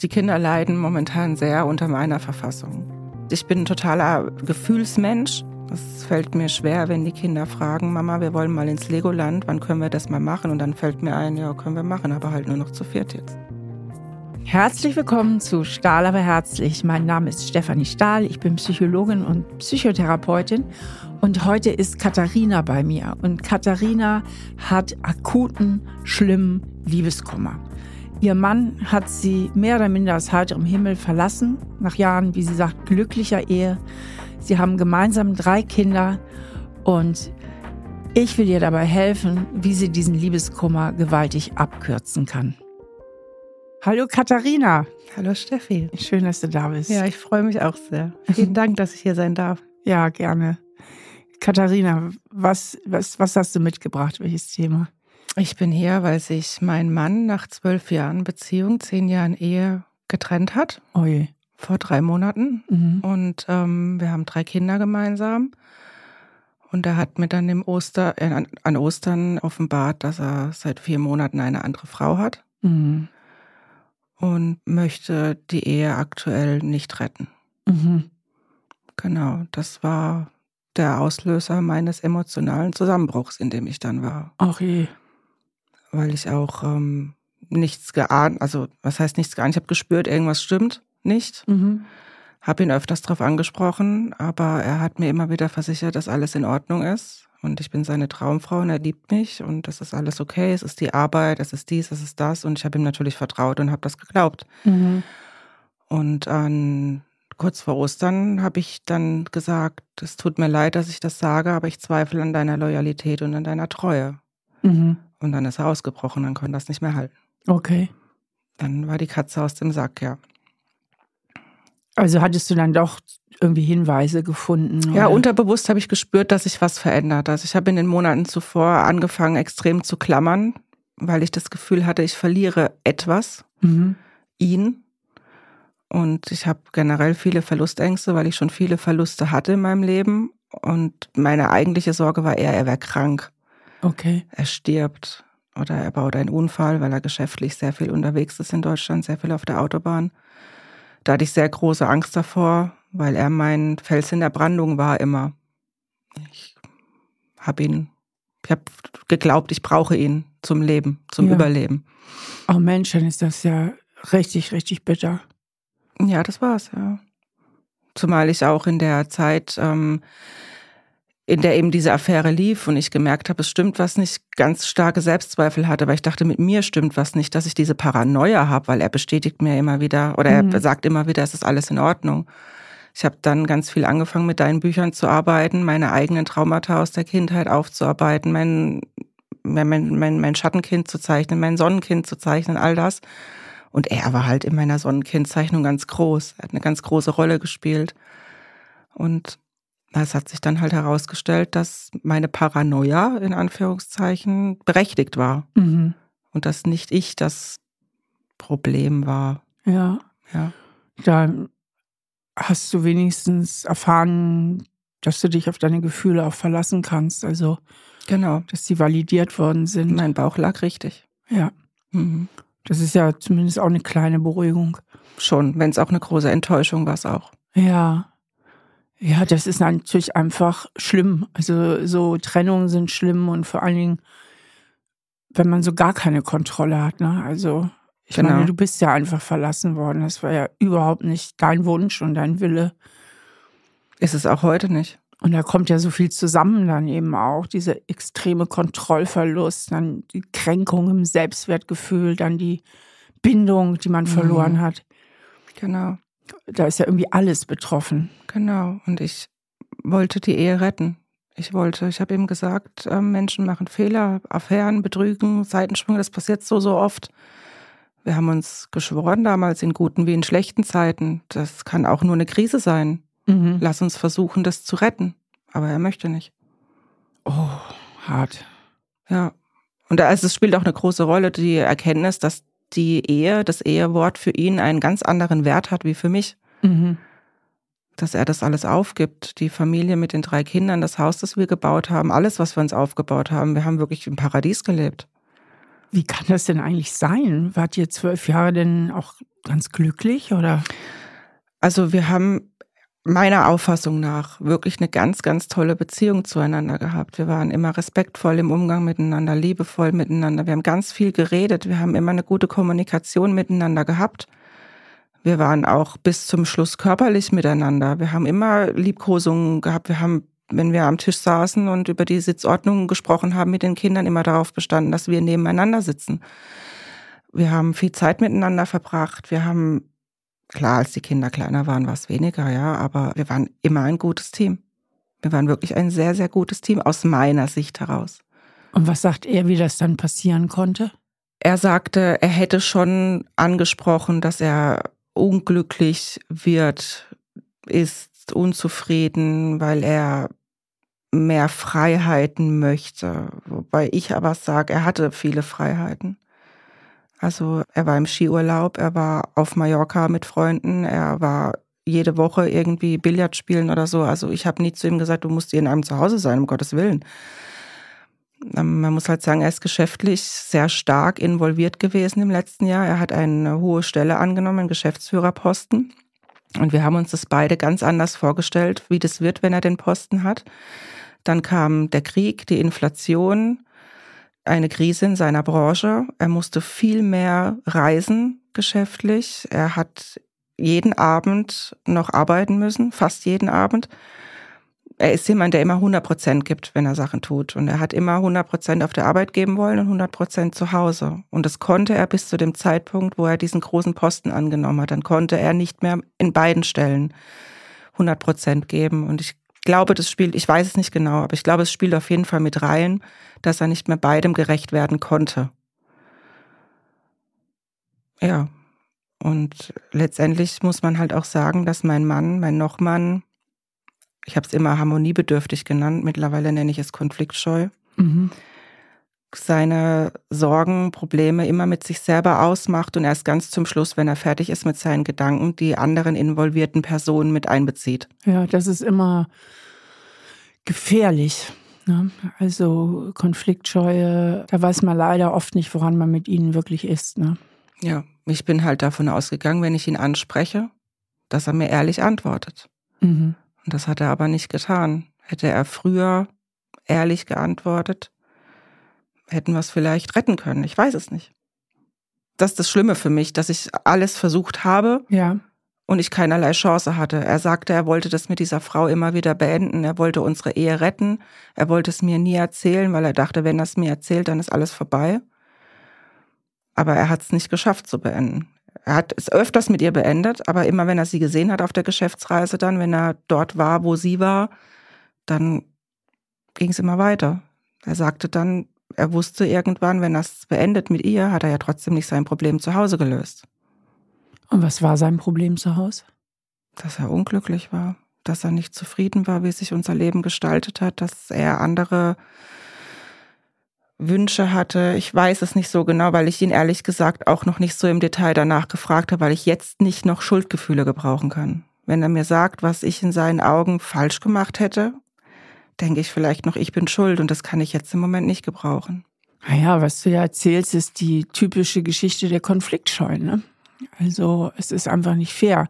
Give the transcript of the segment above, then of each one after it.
Die Kinder leiden momentan sehr unter meiner Verfassung. Ich bin ein totaler Gefühlsmensch. Es fällt mir schwer, wenn die Kinder fragen, Mama, wir wollen mal ins Legoland, wann können wir das mal machen? Und dann fällt mir ein, ja, können wir machen, aber halt nur noch zu viert jetzt. Herzlich willkommen zu Stahl aber herzlich. Mein Name ist Stefanie Stahl, ich bin Psychologin und Psychotherapeutin und heute ist Katharina bei mir. Und Katharina hat akuten, schlimmen Liebeskummer. Ihr Mann hat sie mehr oder minder aus heiterem Himmel verlassen, nach Jahren, wie sie sagt, glücklicher Ehe. Sie haben gemeinsam drei Kinder und ich will ihr dabei helfen, wie sie diesen Liebeskummer gewaltig abkürzen kann. Hallo Katharina. Hallo Steffi. Schön, dass du da bist. Ja, ich freue mich auch sehr. Vielen Dank, dass ich hier sein darf. Ja, gerne. Katharina, was, was, was hast du mitgebracht? Welches Thema? Ich bin hier, weil sich mein Mann nach zwölf Jahren Beziehung, zehn Jahren Ehe getrennt hat. Oje. Vor drei Monaten. Mhm. Und ähm, wir haben drei Kinder gemeinsam. Und er hat mir dann im Oster, äh, an, Ostern offenbart, dass er seit vier Monaten eine andere Frau hat. Mhm. und möchte die Ehe aktuell nicht retten. Mhm. Genau, das war der Auslöser meines emotionalen Zusammenbruchs, in dem ich dann war, Ach je. Weil ich auch ähm, nichts geahnt, also was heißt nichts geahnt, ich habe gespürt, irgendwas stimmt nicht, Mhm. habe ihn öfters darauf angesprochen, aber er hat mir immer wieder versichert, dass alles in Ordnung ist und ich bin seine Traumfrau und er liebt mich und das ist alles okay, es ist die Arbeit, es ist dies, es ist das und ich habe ihm natürlich vertraut und habe das geglaubt. Mhm. Und an, kurz vor Ostern habe ich dann gesagt, es tut mir leid, dass ich das sage, aber ich zweifle an deiner Loyalität und an deiner Treue. Mhm. Und dann ist er ausgebrochen, dann konnte das nicht mehr halten. Okay. Dann war die Katze aus dem Sack, ja. Also hattest du dann doch irgendwie Hinweise gefunden? Ja, oder? unterbewusst habe ich gespürt, dass sich was verändert. Also ich habe in den Monaten zuvor angefangen, extrem zu klammern, weil ich das Gefühl hatte, ich verliere etwas, Mhm. ihn. Und ich habe generell viele Verlustängste, weil ich schon viele Verluste hatte in meinem Leben. Und meine eigentliche Sorge war eher, er wäre krank. Okay. Er stirbt oder er baut einen Unfall, weil er geschäftlich sehr viel unterwegs ist in Deutschland, sehr viel auf der Autobahn. Da hatte ich sehr große Angst davor, weil er mein Fels in der Brandung war immer. Ich habe ihn, ich habe geglaubt, ich brauche ihn zum Leben, zum Ja. Überleben. Oh Mensch, dann ist das ja richtig, richtig bitter. Ja, das war's, ja. Zumal ich auch in der Zeit, ähm, in der eben diese Affäre lief und ich gemerkt habe, es stimmt was nicht, ganz starke Selbstzweifel hatte, weil ich dachte, mit mir stimmt was nicht, dass ich diese Paranoia habe, weil er bestätigt mir immer wieder oder Mhm. er sagt immer wieder, es ist alles in Ordnung. Ich habe dann ganz viel angefangen, mit deinen Büchern zu arbeiten, meine eigenen Traumata aus der Kindheit aufzuarbeiten, mein, mein, mein, mein, mein Schattenkind zu zeichnen, mein Sonnenkind zu zeichnen, all das. Und er war halt in meiner Sonnenkindzeichnung ganz groß. Er hat eine ganz große Rolle gespielt. Und es hat sich dann halt herausgestellt, dass meine Paranoia in Anführungszeichen berechtigt war Mhm. und dass nicht ich das Problem war. Ja. Ja. Da hast du wenigstens erfahren, dass du dich auf deine Gefühle auch verlassen kannst. Also, Genau. dass die validiert worden sind. Mein Bauch lag richtig. Ja. Mhm. Das ist ja zumindest auch eine kleine Beruhigung. Schon, wenn es auch eine große Enttäuschung war, es auch. Ja. Ja, das ist natürlich einfach schlimm. Also so Trennungen sind schlimm und vor allen Dingen, wenn man so gar keine Kontrolle hat. Ne? Also ich Genau. meine, du bist ja einfach verlassen worden. Das war ja überhaupt nicht dein Wunsch und dein Wille. Ist es auch heute nicht. Und da kommt ja so viel zusammen dann eben auch. Dieser extreme Kontrollverlust, dann die Kränkung im Selbstwertgefühl, dann die Bindung, die man verloren Mhm. hat. Genau. Da ist ja irgendwie alles betroffen. Genau. Und ich wollte die Ehe retten. Ich wollte, ich habe ihm gesagt, äh, Menschen machen Fehler, Affären, Betrügen, Seitensprünge, das passiert so, so oft. Wir haben uns geschworen damals in guten wie in schlechten Zeiten. Das kann auch nur eine Krise sein. Mhm. Lass uns versuchen, das zu retten. Aber er möchte nicht. Oh, hart. Ja. Und da- also es spielt auch eine große Rolle die Erkenntnis, dass die Ehe, das Ehewort für ihn einen ganz anderen Wert hat wie für mich. Mhm. Dass er das alles aufgibt. Die Familie mit den drei Kindern, das Haus, das wir gebaut haben, alles, was wir uns aufgebaut haben. Wir haben wirklich im Paradies gelebt. Wie kann das denn eigentlich sein? Wart ihr zwölf Jahre denn auch ganz glücklich oder? Also wir haben meiner Auffassung nach wirklich eine ganz, ganz tolle Beziehung zueinander gehabt. Wir waren immer respektvoll im Umgang miteinander, liebevoll miteinander. Wir haben ganz viel geredet. Wir haben immer eine gute Kommunikation miteinander gehabt. Wir waren auch bis zum Schluss körperlich miteinander. Wir haben immer Liebkosungen gehabt. Wir haben, wenn wir am Tisch saßen und über die Sitzordnung gesprochen haben mit den Kindern, immer darauf bestanden, dass wir nebeneinander sitzen. Wir haben viel Zeit miteinander verbracht. Wir haben Klar, als die Kinder kleiner waren, war es weniger, ja, aber wir waren immer ein gutes Team. Wir waren wirklich ein sehr, sehr gutes Team aus meiner Sicht heraus. Und was sagt er, wie das dann passieren konnte? Er sagte, er hätte schon angesprochen, dass er unglücklich wird, ist unzufrieden, weil er mehr Freiheiten möchte. Wobei ich aber sage, er hatte viele Freiheiten. Also er war im Skiurlaub, er war auf Mallorca mit Freunden, er war jede Woche irgendwie Billard spielen oder so. Also ich habe nie zu ihm gesagt, du musst in einem Zuhause sein, um Gottes Willen. Ähm, man muss halt sagen, er ist geschäftlich sehr stark involviert gewesen im letzten Jahr. Er hat eine hohe Stelle angenommen, einen Geschäftsführerposten. Und wir haben uns das beide ganz anders vorgestellt, wie das wird, wenn er den Posten hat. Dann kam der Krieg, die Inflation, eine Krise in seiner Branche. Er musste viel mehr reisen geschäftlich. Er hat jeden Abend noch arbeiten müssen, fast jeden Abend. Er ist jemand, der immer 100 Prozent gibt, wenn er Sachen tut. Und er hat immer 100 Prozent auf der Arbeit geben wollen und 100 Prozent zu Hause. Und das konnte er bis zu dem Zeitpunkt, wo er diesen großen Posten angenommen hat. Dann konnte er nicht mehr in beiden Stellen 100 Prozent geben. Und ich glaube, das spielt, ich weiß es nicht genau, aber ich glaube, es spielt auf jeden Fall mit rein, dass er nicht mehr beidem gerecht werden konnte. Ja. Und letztendlich muss man halt auch sagen, dass mein Mann, mein Nochmann, ich habe es immer harmoniebedürftig genannt, mittlerweile nenne ich es konfliktscheu, mhm. seine Sorgen, Probleme immer mit sich selber ausmacht und erst ganz zum Schluss, wenn er fertig ist mit seinen Gedanken, die anderen involvierten Personen mit einbezieht. Ja, das ist immer gefährlich. Ne? Also Konfliktscheue, da weiß man leider oft nicht, woran man mit ihnen wirklich ist. Ne? Ja, ich bin halt davon ausgegangen, wenn ich ihn anspreche, dass er mir ehrlich antwortet. Mhm. Und das hat er aber nicht getan. Hätte er früher ehrlich geantwortet, hätten wir es vielleicht retten können. Ich weiß es nicht. Das ist das Schlimme für mich, dass ich alles versucht habe. Ja und ich keinerlei Chance hatte. Er sagte, er wollte das mit dieser Frau immer wieder beenden. Er wollte unsere Ehe retten. Er wollte es mir nie erzählen, weil er dachte, wenn er es mir erzählt, dann ist alles vorbei. Aber er hat es nicht geschafft zu beenden. Er hat es öfters mit ihr beendet, aber immer wenn er sie gesehen hat auf der Geschäftsreise, dann, wenn er dort war, wo sie war, dann ging es immer weiter. Er sagte dann, er wusste irgendwann, wenn er es beendet mit ihr, hat er ja trotzdem nicht sein Problem zu Hause gelöst. Und was war sein Problem zu Hause? Dass er unglücklich war, dass er nicht zufrieden war, wie sich unser Leben gestaltet hat, dass er andere Wünsche hatte. Ich weiß es nicht so genau, weil ich ihn ehrlich gesagt auch noch nicht so im Detail danach gefragt habe, weil ich jetzt nicht noch Schuldgefühle gebrauchen kann. Wenn er mir sagt, was ich in seinen Augen falsch gemacht hätte, denke ich vielleicht noch, ich bin schuld und das kann ich jetzt im Moment nicht gebrauchen. Naja, was du ja erzählst, ist die typische Geschichte der Konfliktscheu. Ne? Also es ist einfach nicht fair.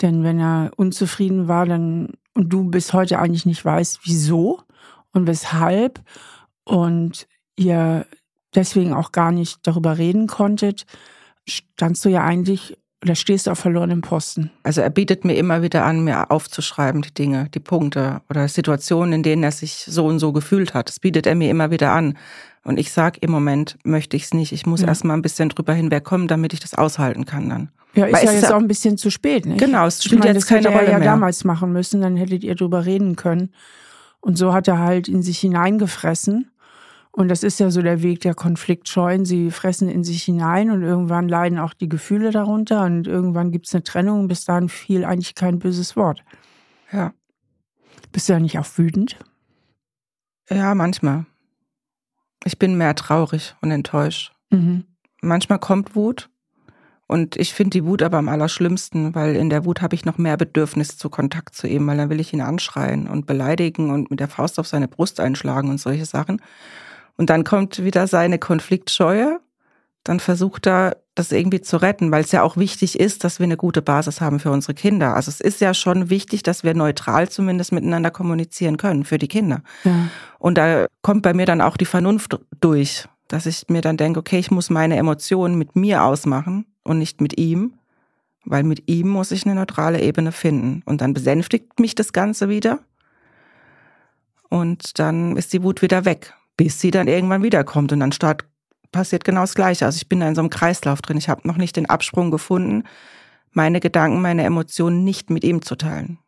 Denn wenn er unzufrieden war, dann und du bis heute eigentlich nicht weißt, wieso und weshalb und ihr deswegen auch gar nicht darüber reden konntet, standst du ja eigentlich oder stehst du auf verlorenem Posten? Also er bietet mir immer wieder an, mir aufzuschreiben, die Dinge, die Punkte oder Situationen, in denen er sich so und so gefühlt hat. Das bietet er mir immer wieder an. Und ich sage, im Moment möchte ich es nicht. Ich muss ja. erst mal ein bisschen drüber hinwegkommen, damit ich das aushalten kann dann. Ja, ist Weil ja jetzt auch ein bisschen zu spät, nicht? Genau, es spielt meine, jetzt keine Rolle er ja mehr. damals machen müssen, dann hättet ihr drüber reden können. Und so hat er halt in sich hineingefressen. Und das ist ja so der Weg der Konfliktscheuen. Sie fressen in sich hinein und irgendwann leiden auch die Gefühle darunter und irgendwann gibt es eine Trennung. Bis dahin fiel eigentlich kein böses Wort. Ja. Bist du ja nicht auch wütend? Ja, manchmal. Ich bin mehr traurig und enttäuscht. Mhm. Manchmal kommt Wut und ich finde die Wut aber am allerschlimmsten, weil in der Wut habe ich noch mehr Bedürfnis zu Kontakt zu ihm, weil dann will ich ihn anschreien und beleidigen und mit der Faust auf seine Brust einschlagen und solche Sachen. Und dann kommt wieder seine Konfliktscheue. dann versucht er, das irgendwie zu retten, weil es ja auch wichtig ist, dass wir eine gute Basis haben für unsere Kinder. Also es ist ja schon wichtig, dass wir neutral zumindest miteinander kommunizieren können für die Kinder. Ja. Und da kommt bei mir dann auch die Vernunft durch, dass ich mir dann denke, okay, ich muss meine Emotionen mit mir ausmachen und nicht mit ihm, weil mit ihm muss ich eine neutrale Ebene finden. Und dann besänftigt mich das Ganze wieder und dann ist die Wut wieder weg, bis sie dann irgendwann wiederkommt und dann start, passiert genau das Gleiche. Also ich bin da in so einem Kreislauf drin. Ich habe noch nicht den Absprung gefunden, meine Gedanken, meine Emotionen nicht mit ihm zu teilen.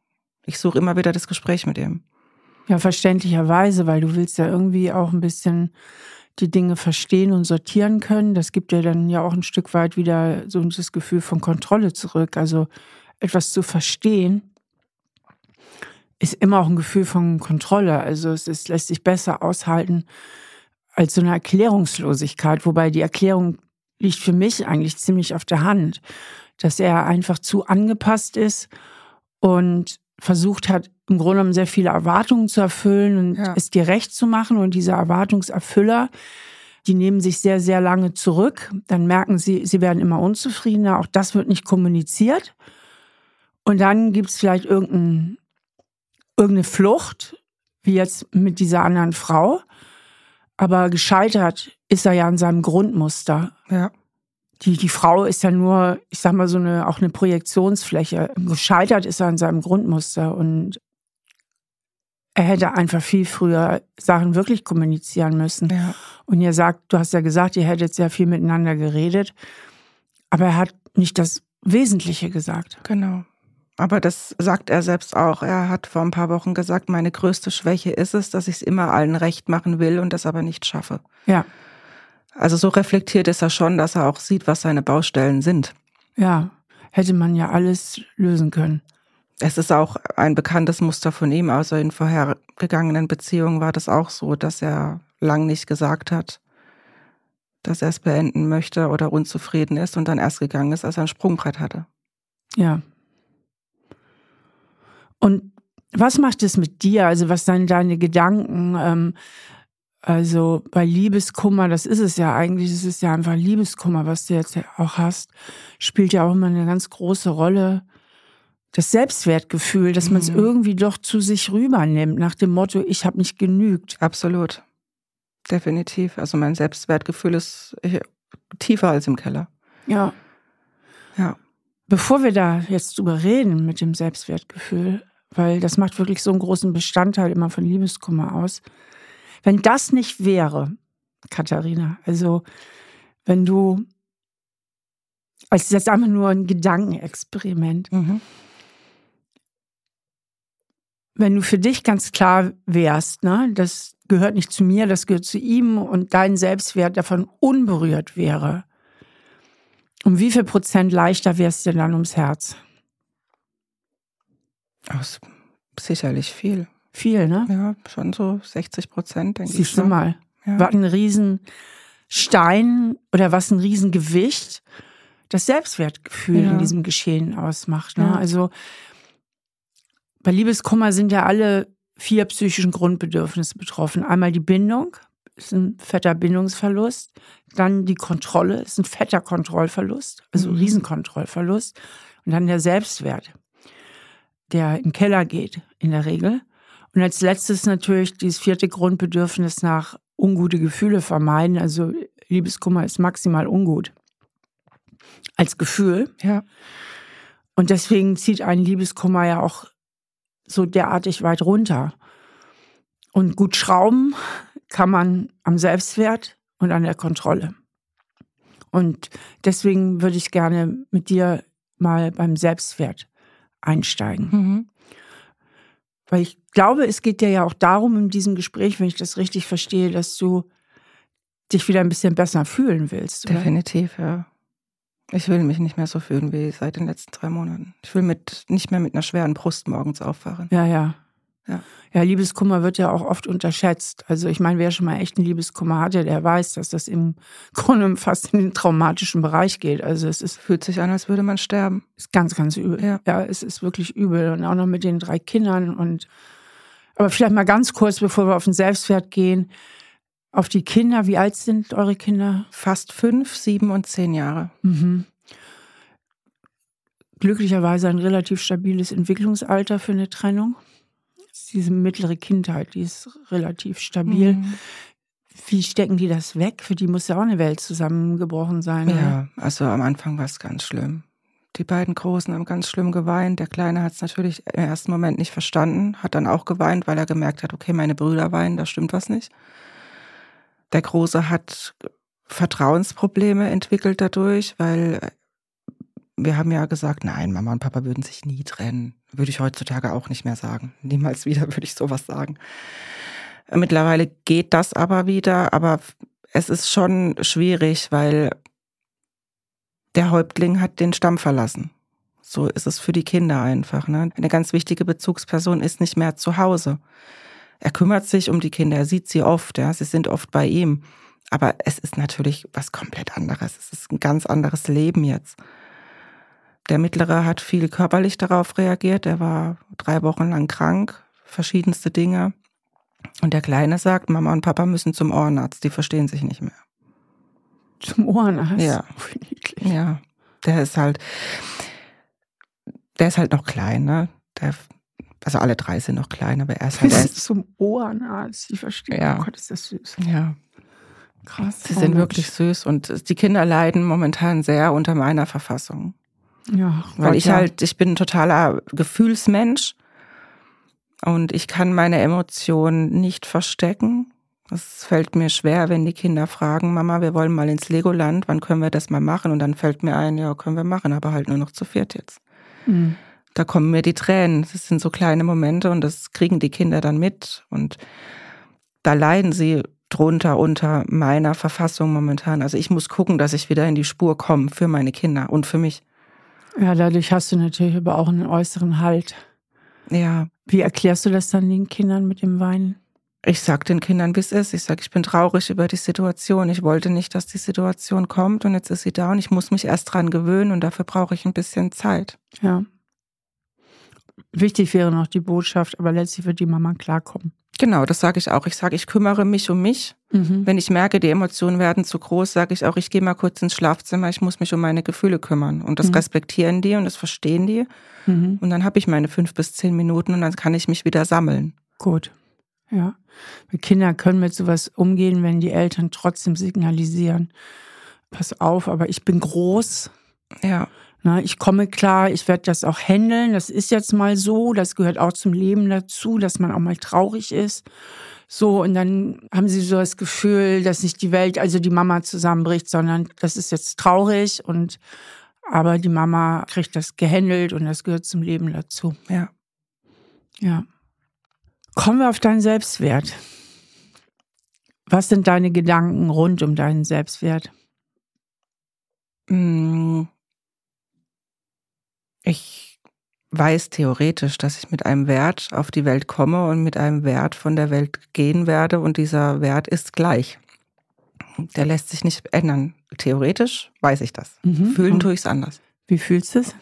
Ich suche immer wieder das Gespräch mit ihm. Ja, verständlicherweise, weil du willst ja irgendwie auch ein bisschen die Dinge verstehen und sortieren können. Das gibt dir dann ja auch ein Stück weit wieder so das Gefühl von Kontrolle zurück. Also etwas zu verstehen ist immer auch ein Gefühl von Kontrolle. Also es ist, lässt sich besser aushalten als so eine Erklärungslosigkeit, wobei die Erklärung liegt für mich eigentlich ziemlich auf der Hand, dass er einfach zu angepasst ist und versucht hat, im Grunde genommen sehr viele Erwartungen zu erfüllen und ja. es gerecht zu machen. Und diese Erwartungserfüller, die nehmen sich sehr, sehr lange zurück. Dann merken sie, sie werden immer unzufriedener. Auch das wird nicht kommuniziert. Und dann gibt es vielleicht irgendeinen irgendeine Flucht, wie jetzt mit dieser anderen Frau. Aber gescheitert ist er ja an seinem Grundmuster. Ja. Die, die Frau ist ja nur, ich sag mal, so eine, auch eine Projektionsfläche. Gescheitert ist er an seinem Grundmuster und er hätte einfach viel früher Sachen wirklich kommunizieren müssen. Ja. Und ihr sagt, du hast ja gesagt, ihr hättet sehr viel miteinander geredet, aber er hat nicht das Wesentliche gesagt. Genau. Aber das sagt er selbst auch. Er hat vor ein paar Wochen gesagt, meine größte Schwäche ist es, dass ich es immer allen recht machen will und das aber nicht schaffe. Ja. Also so reflektiert ist er schon, dass er auch sieht, was seine Baustellen sind. Ja, hätte man ja alles lösen können. Es ist auch ein bekanntes Muster von ihm. Also in vorhergegangenen Beziehungen war das auch so, dass er lang nicht gesagt hat, dass er es beenden möchte oder unzufrieden ist und dann erst gegangen ist, als er ein Sprungbrett hatte. Ja, und was macht es mit dir? Also was sind deine Gedanken? Ähm, also bei Liebeskummer, das ist es ja eigentlich, es ist ja einfach Liebeskummer, was du jetzt auch hast, spielt ja auch immer eine ganz große Rolle. Das Selbstwertgefühl, dass man es mhm. irgendwie doch zu sich rübernimmt, nach dem Motto, ich habe nicht genügt. Absolut. Definitiv. Also mein Selbstwertgefühl ist tiefer als im Keller. Ja. Ja. Bevor wir da jetzt drüber reden mit dem Selbstwertgefühl, weil das macht wirklich so einen großen Bestandteil immer von Liebeskummer aus. Wenn das nicht wäre, Katharina, also wenn du, als jetzt einfach nur ein Gedankenexperiment, mhm. wenn du für dich ganz klar wärst, ne, das gehört nicht zu mir, das gehört zu ihm und dein Selbstwert davon unberührt wäre, um wie viel Prozent leichter wärst du dann ums Herz? Aus sicherlich viel. Viel, ne? Ja, schon so 60 Prozent, denke Siehst ich. Siehst du mal. Ja. Was ein Riesenstein oder was ein Riesengewicht das Selbstwertgefühl ja. in diesem Geschehen ausmacht. Ne? Ja. Also bei Liebeskummer sind ja alle vier psychischen Grundbedürfnisse betroffen. Einmal die Bindung, ist ein fetter Bindungsverlust. Dann die Kontrolle, ist ein fetter Kontrollverlust, also mhm. Riesenkontrollverlust. Und dann der Selbstwert der im Keller geht, in der Regel. Und als letztes natürlich dieses vierte Grundbedürfnis nach ungute Gefühle vermeiden. Also Liebeskummer ist maximal ungut. Als Gefühl. Ja. Und deswegen zieht ein Liebeskummer ja auch so derartig weit runter. Und gut schrauben kann man am Selbstwert und an der Kontrolle. Und deswegen würde ich gerne mit dir mal beim Selbstwert einsteigen. Mhm. Weil ich glaube, es geht dir ja auch darum in diesem Gespräch, wenn ich das richtig verstehe, dass du dich wieder ein bisschen besser fühlen willst. Oder? Definitiv, ja. Ich will mich nicht mehr so fühlen wie seit den letzten drei Monaten. Ich will mit, nicht mehr mit einer schweren Brust morgens aufwachen. Ja, ja. Ja. ja, Liebeskummer wird ja auch oft unterschätzt. Also ich meine, wer schon mal echt einen Liebeskummer hatte, der weiß, dass das im Grunde fast in den traumatischen Bereich geht. Also es ist fühlt sich an, als würde man sterben. Ist ganz, ganz übel. Ja, ja es ist wirklich übel und auch noch mit den drei Kindern und aber vielleicht mal ganz kurz, bevor wir auf den Selbstwert gehen. auf die Kinder. Wie alt sind eure Kinder? Fast fünf, sieben und zehn Jahre. Mhm. Glücklicherweise ein relativ stabiles Entwicklungsalter für eine Trennung. Diese mittlere Kindheit, die ist relativ stabil. Mhm. Wie stecken die das weg? Für die muss ja auch eine Welt zusammengebrochen sein. Ja, oder? also am Anfang war es ganz schlimm. Die beiden Großen haben ganz schlimm geweint. Der Kleine hat es natürlich im ersten Moment nicht verstanden, hat dann auch geweint, weil er gemerkt hat, okay, meine Brüder weinen, da stimmt was nicht. Der Große hat Vertrauensprobleme entwickelt dadurch, weil wir haben ja gesagt, nein, Mama und Papa würden sich nie trennen. Würde ich heutzutage auch nicht mehr sagen. Niemals wieder würde ich sowas sagen. Mittlerweile geht das aber wieder, aber es ist schon schwierig, weil der Häuptling hat den Stamm verlassen. So ist es für die Kinder einfach. Ne? Eine ganz wichtige Bezugsperson ist nicht mehr zu Hause. Er kümmert sich um die Kinder, er sieht sie oft, ja, sie sind oft bei ihm. Aber es ist natürlich was komplett anderes. Es ist ein ganz anderes Leben jetzt. Der Mittlere hat viel körperlich darauf reagiert. Er war drei Wochen lang krank, verschiedenste Dinge. Und der Kleine sagt, Mama und Papa müssen zum Ohrenarzt, die verstehen sich nicht mehr. Zum Ohrenarzt? Ja. Ja. Der ist halt, der ist halt noch klein, ne? Der, also alle drei sind noch klein, aber er ist halt erst. Zum Ohrenarzt, ich verstehe. Ja. Oh Gott, ist das süß. Ja. Krass. Sie sind wirklich süß und die Kinder leiden momentan sehr unter meiner Verfassung. Ja. Weil Gott, ich halt, ich bin ein totaler Gefühlsmensch und ich kann meine Emotionen nicht verstecken. Es fällt mir schwer, wenn die Kinder fragen, Mama, wir wollen mal ins Legoland, wann können wir das mal machen? Und dann fällt mir ein, ja, können wir machen, aber halt nur noch zu viert jetzt. Mhm. Da kommen mir die Tränen. Das sind so kleine Momente und das kriegen die Kinder dann mit. Und da leiden sie drunter unter meiner Verfassung momentan. Also ich muss gucken, dass ich wieder in die Spur komme für meine Kinder und für mich. Ja, dadurch hast du natürlich aber auch einen äußeren Halt. Ja, Wie erklärst du das dann den Kindern mit dem Weinen? ich sag den Kindern, wie es ist. Ich sag, ich bin traurig über die Situation. Ich wollte nicht, dass die Situation kommt und jetzt ist sie da und ich muss mich erst dran gewöhnen und dafür brauche ich ein bisschen Zeit. Ja. Wichtig wäre noch die Botschaft, aber letztlich wird die Mama klarkommen. Genau, das sage ich auch. Ich sage, ich kümmere mich um mich. Mhm. Wenn ich merke, die Emotionen werden zu groß, sage ich auch, ich gehe mal kurz ins Schlafzimmer, ich muss mich um meine Gefühle kümmern. Und das Mhm. respektieren die und das verstehen die. Mhm. Und dann habe ich meine fünf bis zehn Minuten und dann kann ich mich wieder sammeln. Gut. Ja. Kinder können mit sowas umgehen, wenn die Eltern trotzdem signalisieren. Pass auf, aber ich bin groß. Ja, Na, ich komme klar, ich werde das auch handeln. Das ist jetzt mal so. Das gehört auch zum Leben dazu, dass man auch mal traurig ist. So, und dann haben sie so das Gefühl, dass nicht die Welt, also die Mama zusammenbricht, sondern das ist jetzt traurig und aber die Mama kriegt das gehandelt und das gehört zum Leben dazu. ja. Ja. Kommen wir auf deinen Selbstwert. Was sind deine Gedanken rund um deinen Selbstwert? Mm. Ich weiß theoretisch, dass ich mit einem Wert auf die Welt komme und mit einem Wert von der Welt gehen werde und dieser Wert ist gleich. Der lässt sich nicht ändern. Theoretisch weiß ich das. Mhm. Fühlen tue ich es anders. Wie fühlst du es?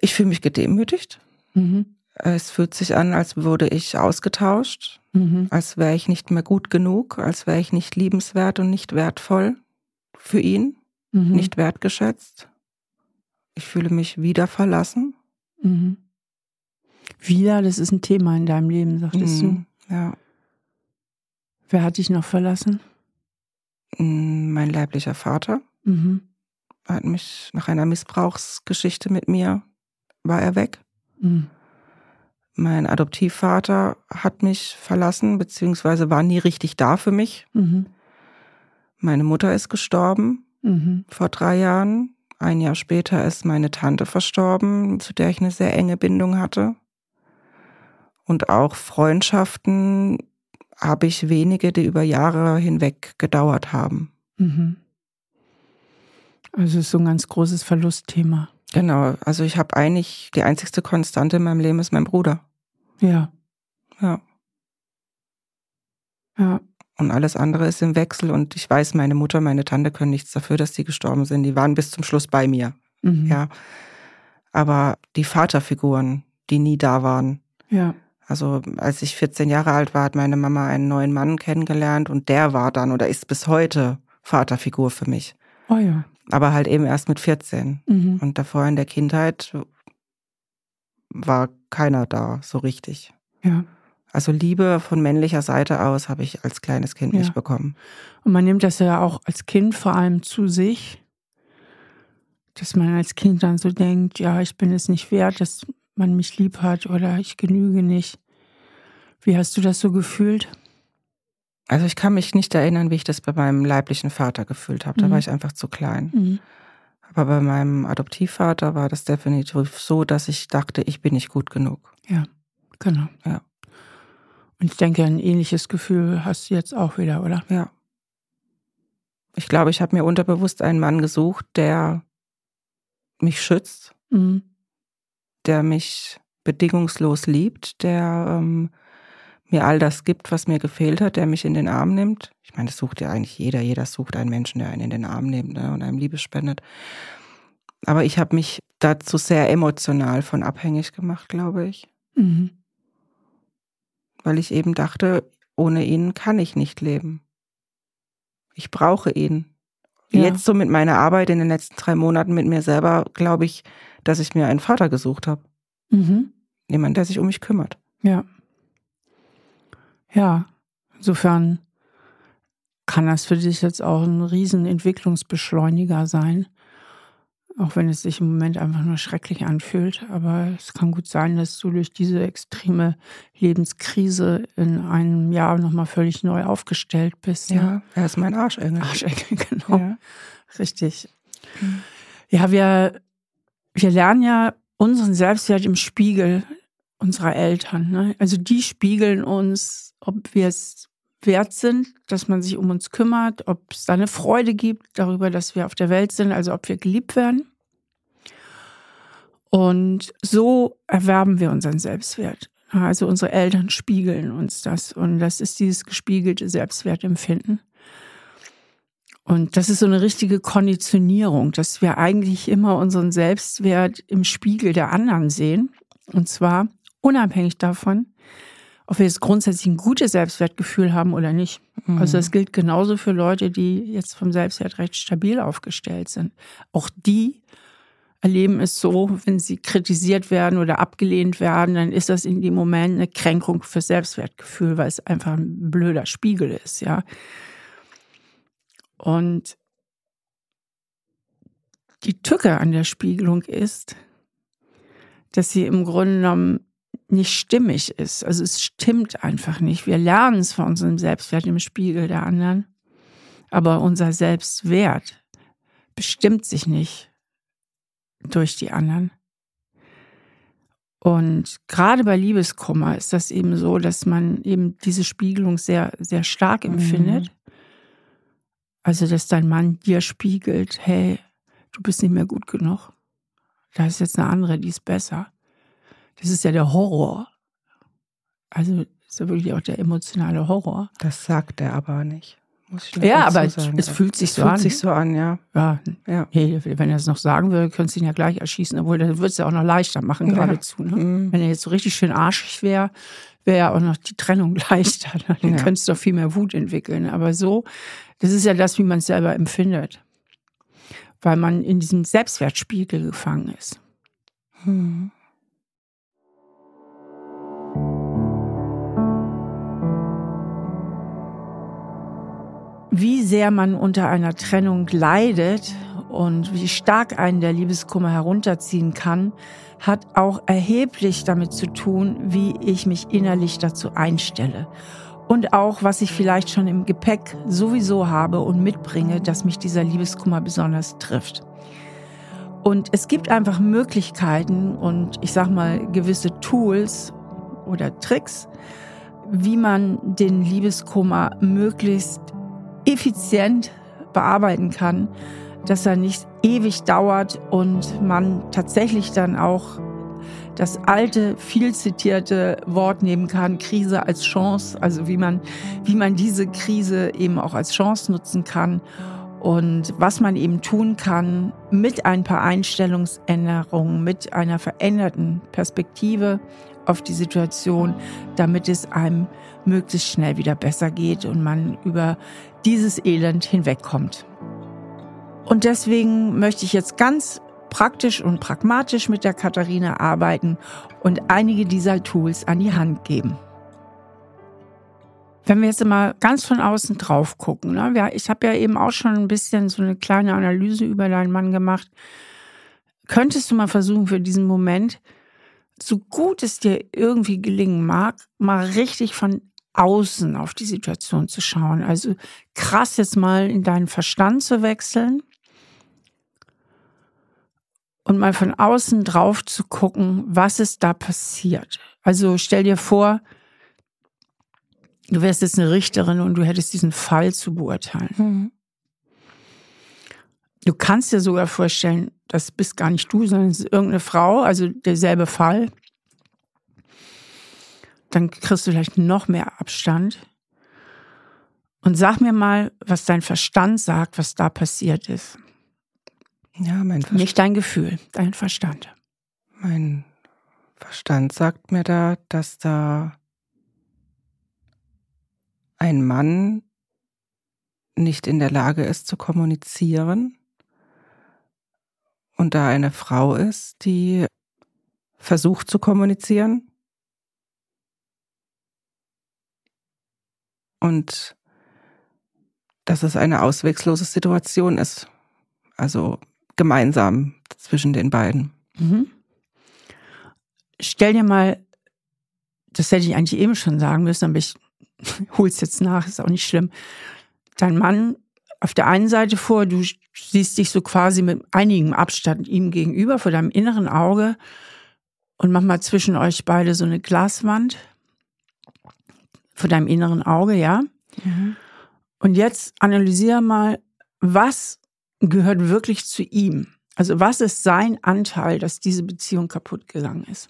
Ich fühle mich gedemütigt. Mhm. Es fühlt sich an, als würde ich ausgetauscht, Mhm. als wäre ich nicht mehr gut genug, als wäre ich nicht liebenswert und nicht wertvoll für ihn, Mhm. nicht wertgeschätzt. Ich fühle mich wieder verlassen. Mhm. Wieder, das ist ein Thema in deinem Leben, sagtest Mhm. Ja. du. Wer hat dich noch verlassen? Mm, Mein leiblicher Vater Mhm. hat mich nach einer Missbrauchsgeschichte mit mir, war er weg. Mhm. Mein Adoptivvater hat mich verlassen, beziehungsweise war nie richtig da für mich. Mhm. Meine Mutter ist gestorben Mhm. vor drei Jahren. Ein Jahr später ist meine Tante verstorben, zu der ich eine sehr enge Bindung hatte. Und auch Freundschaften habe ich wenige, die über Jahre hinweg gedauert haben. Mhm. Also es ist so ein ganz großes Verlustthema. Genau, also ich habe eigentlich die einzigste Konstante in meinem Leben ist mein Bruder. Ja. Ja. Ja. Und alles andere ist im Wechsel und ich weiß, meine Mutter, meine Tante können nichts dafür, dass die gestorben sind. Die waren bis zum Schluss bei mir. Mhm. Ja. Aber die Vaterfiguren, die nie da waren, Ja. Also als ich 14 Jahre alt war, hat meine Mama einen neuen Mann kennengelernt und der war dann oder ist bis heute Vaterfigur für mich. Oh ja. Aber halt eben erst mit 14. Mhm. Und davor in der Kindheit war keiner da so richtig. Ja. Also Liebe von männlicher Seite aus habe ich als kleines Kind Ja. nicht bekommen. Und man nimmt das ja auch als Kind vor allem zu sich, dass man als Kind dann so denkt, ja, ich bin es nicht wert, dass man mich lieb hat oder ich genüge nicht. Wie hast du das so gefühlt? Also ich kann mich nicht erinnern, wie ich das bei meinem leiblichen Vater gefühlt habe. Da Mhm. war ich einfach zu klein. Mhm. Aber bei meinem Adoptivvater war das definitiv so, dass ich dachte, ich bin nicht gut genug. Ja, genau. Ja. Und ich denke, ein ähnliches Gefühl hast du jetzt auch wieder, oder? Ja. Ich glaube, ich habe mir unterbewusst einen Mann gesucht, der mich schützt, Mhm. der mich bedingungslos liebt, der ähm, mir all das gibt, was mir gefehlt hat, der mich in den Arm nimmt. Ich meine, das sucht ja eigentlich jeder. Jeder sucht einen Menschen, der einen in den Arm nimmt ne, und einem Liebe spendet. Aber ich habe mich dazu sehr emotional von abhängig gemacht, glaube ich. Mhm. Weil ich eben dachte, ohne ihn kann ich nicht leben. Ich brauche ihn. Ja. Jetzt so mit meiner Arbeit in den letzten drei Monaten mit mir selber, glaube ich, dass ich mir einen Vater gesucht habe. Mhm. Jemand, der sich um mich kümmert. Ja. Ja, insofern kann das für dich jetzt auch ein riesen Entwicklungsbeschleuniger sein. Auch wenn es sich im Moment einfach nur schrecklich anfühlt. Aber es kann gut sein, dass du durch diese extreme Lebenskrise in einem Jahr nochmal völlig neu aufgestellt bist. Ja, er ist mein Arschengel. Arschecke, genau. Ja. Richtig. Mhm. Ja, wir, wir lernen ja unseren Selbstwert im Spiegel unserer Eltern. Ne? Also die spiegeln uns, ob wir es wert sind, dass man sich um uns kümmert, ob es da eine Freude gibt darüber, dass wir auf der Welt sind, also ob wir geliebt werden. Und so erwerben wir unseren Selbstwert. Also unsere Eltern spiegeln uns das und das ist dieses gespiegelte Selbstwertempfinden. Und das ist so eine richtige Konditionierung, dass wir eigentlich immer unseren Selbstwert im Spiegel der anderen sehen. Und zwar unabhängig davon, ob wir jetzt grundsätzlich ein gutes Selbstwertgefühl haben oder nicht. Mhm. Also das gilt genauso für Leute, die jetzt vom Selbstwert recht stabil aufgestellt sind. Auch die erleben es so, wenn sie kritisiert werden oder abgelehnt werden, dann ist das in dem Moment eine Kränkung für Selbstwertgefühl, weil es einfach ein blöder Spiegel ist, ja. Und die Tücke an der Spiegelung ist, dass sie im Grunde genommen nicht stimmig ist. Also es stimmt einfach nicht. Wir lernen es von unserem Selbstwert im Spiegel der anderen, aber unser Selbstwert bestimmt sich nicht durch die anderen. Und gerade bei Liebeskummer ist das eben so, dass man eben diese Spiegelung sehr, sehr stark empfindet. Also, dass dein Mann dir spiegelt, hey, du bist nicht mehr gut genug. Da ist jetzt eine andere, die ist besser. Das ist ja der Horror. Also, das ist ja wirklich auch der emotionale Horror. Das sagt er aber nicht. Muss ich Ja, aber sagen. es fühlt sich so fühlt an. sich so an, ja. Ja, Ja. hey, wenn er es noch sagen würde, könntest du ihn ja gleich erschießen, obwohl das würde es ja auch noch leichter machen, Ja. geradezu. Ne? Mhm. Wenn er jetzt so richtig schön arschig wäre, wäre ja auch noch die Trennung leichter. Dann Ja. könntest du doch viel mehr Wut entwickeln. Aber so, das ist ja das, wie man es selber empfindet. Weil man in diesem Selbstwertspiegel gefangen ist. Mhm. Wie sehr man unter einer Trennung leidet und wie stark einen der Liebeskummer herunterziehen kann, hat auch erheblich damit zu tun, wie ich mich innerlich dazu einstelle. Und auch, was ich vielleicht schon im Gepäck sowieso habe und mitbringe, dass mich dieser Liebeskummer besonders trifft. Und es gibt einfach Möglichkeiten und ich sag mal gewisse Tools oder Tricks, wie man den Liebeskummer möglichst effizient bearbeiten kann, dass er nicht ewig dauert und man tatsächlich dann auch das alte, viel zitierte Wort nehmen kann, Krise als Chance, also wie man, wie man diese Krise eben auch als Chance nutzen kann und was man eben tun kann mit ein paar Einstellungsänderungen, mit einer veränderten Perspektive auf die Situation, damit es einem möglichst schnell wieder besser geht und man über dieses Elend hinwegkommt. Und deswegen möchte ich jetzt ganz praktisch und pragmatisch mit der Katharina arbeiten und einige dieser Tools an die Hand geben. Wenn wir jetzt mal ganz von außen drauf gucken, ne? ich habe ja eben auch schon ein bisschen so eine kleine Analyse über deinen Mann gemacht. Könntest du mal versuchen, für diesen Moment, so gut es dir irgendwie gelingen mag, mal richtig von außen auf die Situation zu schauen. Also krass jetzt mal in deinen Verstand zu wechseln und mal von außen drauf zu gucken, was ist da passiert. Also stell dir vor, du wärst jetzt eine Richterin und du hättest diesen Fall zu beurteilen. Mhm. Du kannst dir sogar vorstellen, das bist gar nicht du, sondern es ist irgendeine Frau, also derselbe Fall. Dann kriegst du vielleicht noch mehr Abstand. Und sag mir mal, was dein Verstand sagt, was da passiert ist. Ja, mein Verstand. Nicht dein Gefühl, dein Verstand. Mein Verstand sagt mir da, dass da ein Mann nicht in der Lage ist zu kommunizieren und da eine Frau ist, die versucht zu kommunizieren und dass es eine auswegslose Situation ist. Also gemeinsam zwischen den beiden. Mhm. Stell dir mal, das hätte ich eigentlich eben schon sagen müssen, aber ich hol's jetzt nach, ist auch nicht schlimm. Dein Mann auf der einen Seite vor, du siehst dich so quasi mit einigem Abstand ihm gegenüber vor deinem inneren Auge und mach mal zwischen euch beide so eine Glaswand vor deinem inneren Auge, ja. Mhm. Und jetzt analysiere mal, was gehört wirklich zu ihm? Also was ist sein Anteil, dass diese Beziehung kaputt gegangen ist?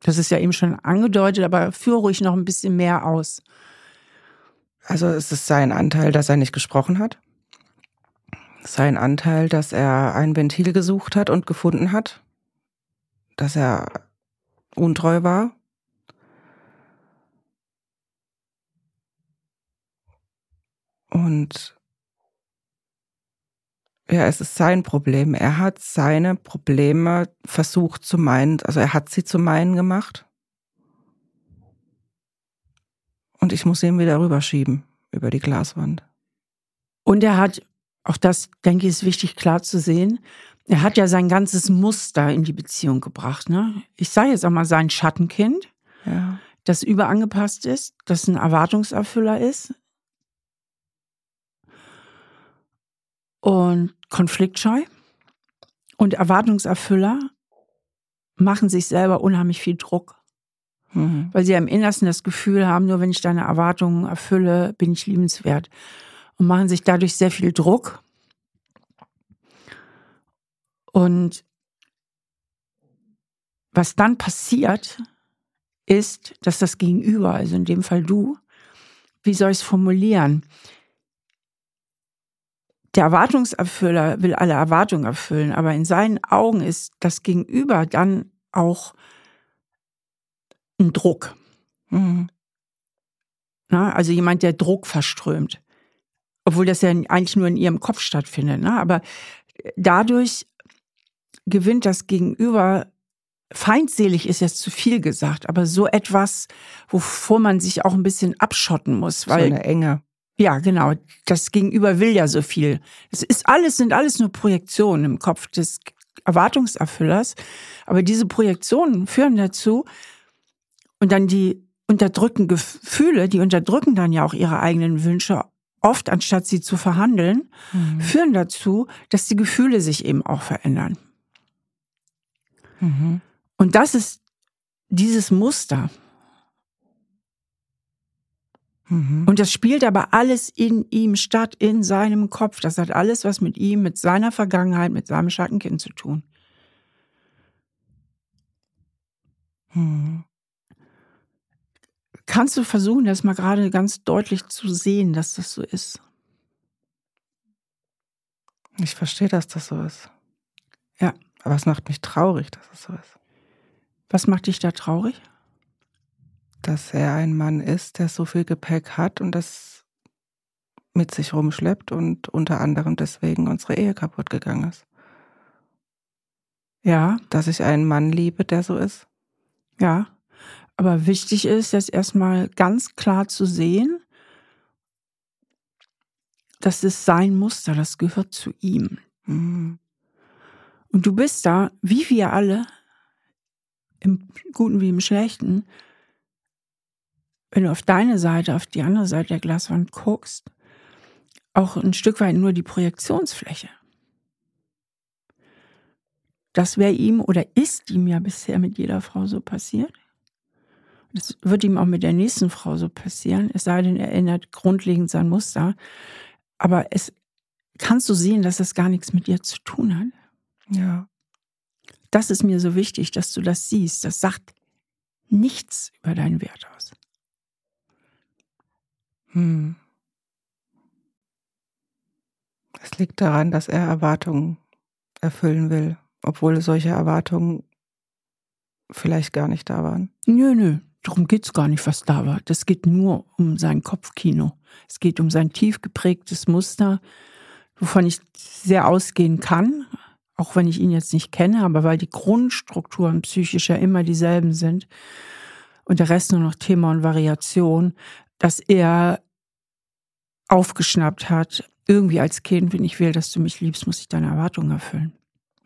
Das ist ja eben schon angedeutet, aber führe ruhig noch ein bisschen mehr aus. Also es ist sein Anteil, dass er nicht gesprochen hat. Sein Anteil, dass er ein Ventil gesucht hat und gefunden hat. Dass er untreu war. Und ja, es ist sein Problem. Er hat seine Probleme versucht zu meinen, also er hat sie zu meinen gemacht. Und ich muss ihn wieder rüberschieben über die Glaswand. Und er hat, auch das denke ich ist wichtig klar zu sehen, er hat ja sein ganzes Muster in die Beziehung gebracht. Ne? Ich sage jetzt auch mal sein Schattenkind, ja. das überangepasst ist, das ein Erwartungserfüller ist, und konfliktscheu und Erwartungserfüller machen sich selber unheimlich viel Druck. Mhm. Weil sie im Innersten das Gefühl haben, nur wenn ich deine Erwartungen erfülle, bin ich liebenswert. Und machen sich dadurch sehr viel Druck. Und was dann passiert, ist, dass das Gegenüber, also in dem Fall du, wie soll ich es formulieren? Der Erwartungserfüller will alle Erwartungen erfüllen, aber in seinen Augen ist das Gegenüber dann auch ein Druck. Mhm. Na, also jemand, der Druck verströmt. Obwohl das ja eigentlich nur in ihrem Kopf stattfindet. Ne? Aber dadurch gewinnt das Gegenüber, feindselig ist jetzt zu viel gesagt, aber so etwas, wovor man sich auch ein bisschen abschotten muss. Weil, so eine Enge. Ja, genau. Das Gegenüber will ja so viel. Es ist alles, sind alles nur Projektionen im Kopf des Erwartungserfüllers. Aber diese Projektionen führen dazu und dann die unterdrückten Gefühle, die unterdrücken dann ja auch ihre eigenen Wünsche oft, anstatt sie zu verhandeln, mhm. führen dazu, dass die Gefühle sich eben auch verändern. Mhm. Und das ist dieses Muster. Mhm. Und das spielt aber alles in ihm statt, in seinem Kopf. Das hat alles was mit ihm, mit seiner Vergangenheit, mit seinem Schattenkind zu tun. Mhm. Kannst du versuchen, das mal gerade ganz deutlich zu sehen, dass das so ist? Ich verstehe, dass das so ist. Ja. Aber es macht mich traurig, dass es so ist. Was macht dich da traurig? Dass er ein Mann ist, der so viel Gepäck hat und das mit sich rumschleppt und unter anderem deswegen unsere Ehe kaputt gegangen ist. Ja. Dass ich einen Mann liebe, der so ist. Ja. Aber wichtig ist jetzt erstmal ganz klar zu sehen, das ist sein Muster, das gehört zu ihm. Mhm. Und du bist da, wie wir alle, im Guten wie im Schlechten, wenn du auf deine Seite, auf die andere Seite der Glaswand guckst, auch ein Stück weit nur die Projektionsfläche. Das wäre ihm oder ist ihm ja bisher mit jeder Frau so passiert. Das wird ihm auch mit der nächsten Frau so passieren, es sei denn, er ändert grundlegend sein Muster. Aber es kannst du sehen, dass das gar nichts mit dir zu tun hat. Ja. Das ist mir so wichtig, dass du das siehst. Das sagt nichts über deinen Wert aus. Hm. Es liegt daran, dass er Erwartungen erfüllen will, obwohl solche Erwartungen vielleicht gar nicht da waren. Nö, nö, darum geht es gar nicht, was da war. Das geht nur um sein Kopfkino. Es geht um sein tief geprägtes Muster, wovon ich sehr ausgehen kann, auch wenn ich ihn jetzt nicht kenne, aber weil die Grundstrukturen psychisch ja immer dieselben sind und der Rest nur noch Thema und Variation, dass er aufgeschnappt hat, irgendwie als Kind, wenn ich will, dass du mich liebst, muss ich deine Erwartungen erfüllen.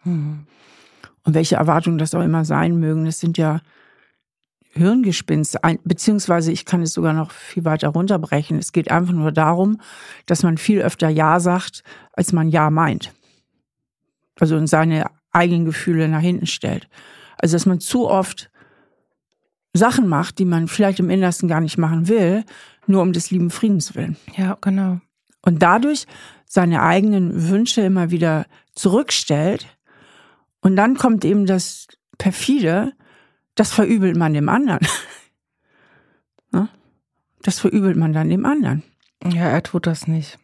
Hm. Und welche Erwartungen das auch immer sein mögen, das sind ja Hirngespinst, beziehungsweise ich kann es sogar noch viel weiter runterbrechen. Es geht einfach nur darum, dass man viel öfter Ja sagt, als man Ja meint. Also in seine eigenen Gefühle nach hinten stellt. Also dass man zu oft Sachen macht, die man vielleicht im Innersten gar nicht machen will, nur um des lieben Friedens willen. Ja, genau. Und dadurch seine eigenen Wünsche immer wieder zurückstellt. Und dann kommt eben das perfide, das verübelt man dem anderen. Ne? Das verübelt man dann dem anderen. Ja, er tut das nicht.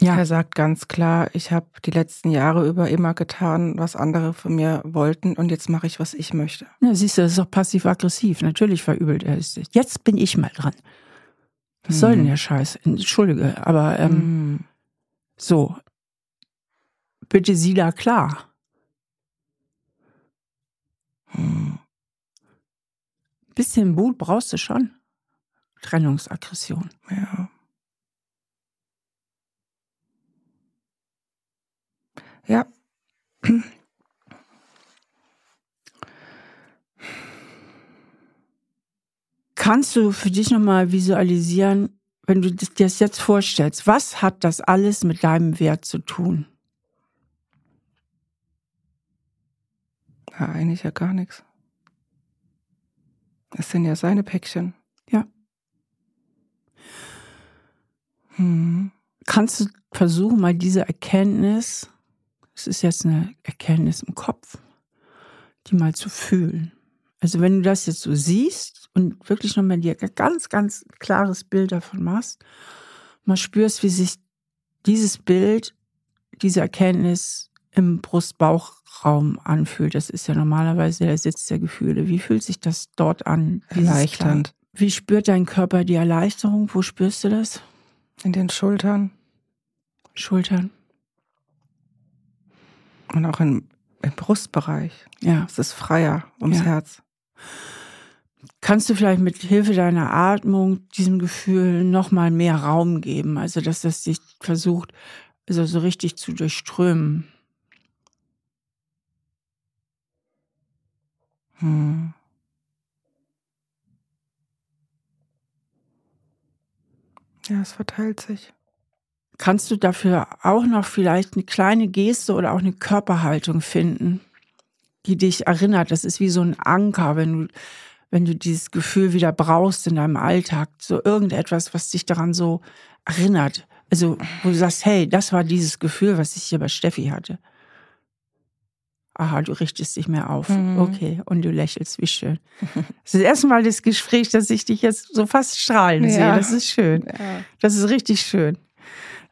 Ja. Er sagt ganz klar, ich habe die letzten Jahre über immer getan, was andere von mir wollten und jetzt mache ich, was ich möchte. Ja, siehst du, das ist doch passiv-aggressiv. Natürlich verübelt er es sich. Jetzt bin ich mal dran. Was mhm. soll denn der Scheiß? Entschuldige, aber ähm, mhm. so. Bitte sieh da klar. Mhm bisschen Mut brauchst du schon. Trennungsaggression. Ja. Ja. Kannst du für dich nochmal visualisieren, wenn du dir das jetzt vorstellst, was hat das alles mit deinem Wert zu tun? Ja, eigentlich ja gar nichts. Das sind ja seine Päckchen. Ja. Hm. Kannst du versuchen, mal diese Erkenntnis, es ist jetzt eine Erkenntnis im Kopf, die mal zu fühlen. Also wenn du das jetzt so siehst und wirklich nochmal dir ein ganz, ganz klares Bild davon machst, mal spürst, wie sich dieses Bild, diese Erkenntnis im Brust-Bauch-Raum anfühlt. Das ist ja normalerweise der Sitz der Gefühle. Wie fühlt sich das dort an? Erleichternd. Wie spürt dein Körper die Erleichterung? Wo spürst du das? In den Schultern. Schultern. Und auch im, im Brustbereich. Ja. Es ist freier ums ja. Herz. Kannst du vielleicht mit Hilfe deiner Atmung diesem Gefühl nochmal mehr Raum geben? Also, dass das sich versucht, also so richtig zu durchströmen. Hm. Ja, es verteilt sich. Kannst du dafür auch noch vielleicht eine kleine Geste oder auch eine Körperhaltung finden, die dich erinnert? Das ist wie so ein Anker, wenn du, wenn du dieses Gefühl wieder brauchst in deinem Alltag. So irgendetwas, was dich daran so erinnert. Also, wo du sagst, hey, das war dieses Gefühl, was ich hier bei Steffi hatte aha, du richtest dich mehr auf. Mhm. Okay, und du lächelst, wie schön. Das ist das erste Mal das Gespräch, dass ich dich jetzt so fast strahlen ja. sehe. Das ist schön. Ja. Das ist richtig schön.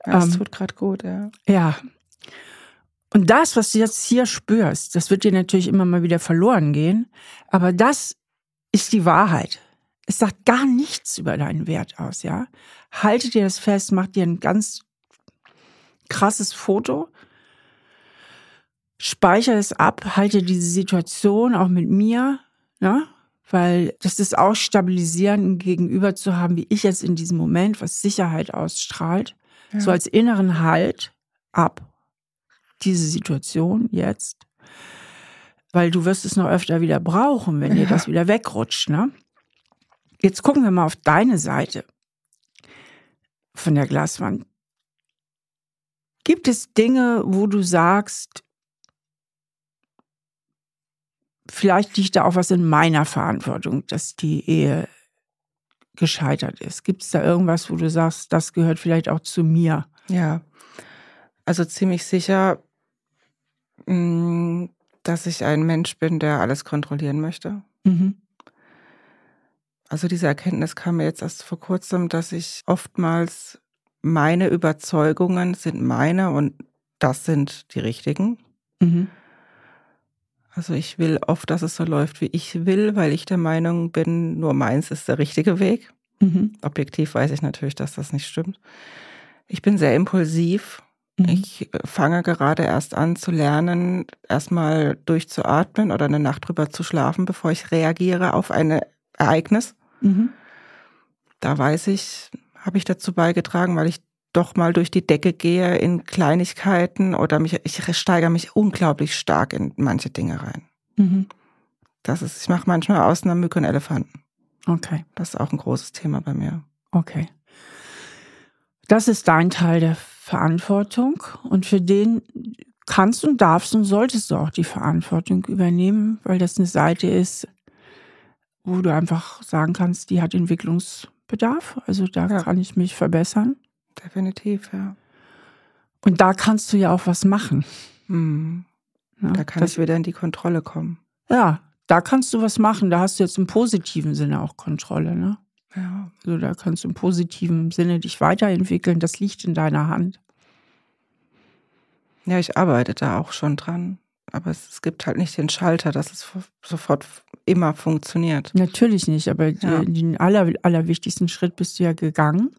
Ja, das ähm, tut gerade gut, ja. Ja. Und das, was du jetzt hier spürst, das wird dir natürlich immer mal wieder verloren gehen. Aber das ist die Wahrheit. Es sagt gar nichts über deinen Wert aus, ja. Halte dir das fest, mach dir ein ganz krasses Foto, speichere es ab, halte diese Situation auch mit mir, ne? weil das ist auch stabilisierend gegenüber zu haben, wie ich jetzt in diesem Moment, was Sicherheit ausstrahlt, ja. so als inneren Halt ab diese Situation jetzt, weil du wirst es noch öfter wieder brauchen, wenn ja. dir das wieder wegrutscht. Ne? Jetzt gucken wir mal auf deine Seite von der Glaswand. Gibt es Dinge, wo du sagst, vielleicht liegt da auch was in meiner Verantwortung, dass die Ehe gescheitert ist? Gibt es da irgendwas, wo du sagst, das gehört vielleicht auch zu mir? Ja, also ziemlich sicher, dass ich ein Mensch bin, der alles kontrollieren möchte. Mhm. Also diese Erkenntnis kam mir jetzt erst vor kurzem, dass ich oftmals meine Überzeugungen sind meine und das sind die richtigen. Mhm. Also ich will oft, dass es so läuft, wie ich will, weil ich der Meinung bin, nur meins ist der richtige Weg. Mhm. Objektiv weiß ich natürlich, dass das nicht stimmt. Ich bin sehr impulsiv. Mhm. Ich fange gerade erst an zu lernen, erstmal durchzuatmen oder eine Nacht drüber zu schlafen, bevor ich reagiere auf ein Ereignis. Mhm. Da weiß ich, habe ich dazu beigetragen, weil ich doch mal durch die Decke gehe in Kleinigkeiten oder mich, ich steigere mich unglaublich stark in manche Dinge rein. Mhm. Das ist, ich mache manchmal aus einer Mücke und Elefanten. Okay. Das ist auch ein großes Thema bei mir. Okay. Das ist dein Teil der Verantwortung und für den kannst und darfst und solltest du auch die Verantwortung übernehmen, weil das eine Seite ist, wo du einfach sagen kannst, die hat Entwicklungsbedarf. Also da ja. kann ich mich verbessern. Definitiv, ja. Und da kannst du ja auch was machen. Mhm. Ja, da kann das, ich wieder in die Kontrolle kommen. Ja, da kannst du was machen. Da hast du jetzt im positiven Sinne auch Kontrolle, ne? Ja. Also da kannst du im positiven Sinne dich weiterentwickeln. Das liegt in deiner Hand. Ja, ich arbeite da auch schon dran. Aber es, es gibt halt nicht den Schalter, dass es sofort immer funktioniert. Natürlich nicht, aber ja. den aller, allerwichtigsten Schritt bist du ja gegangen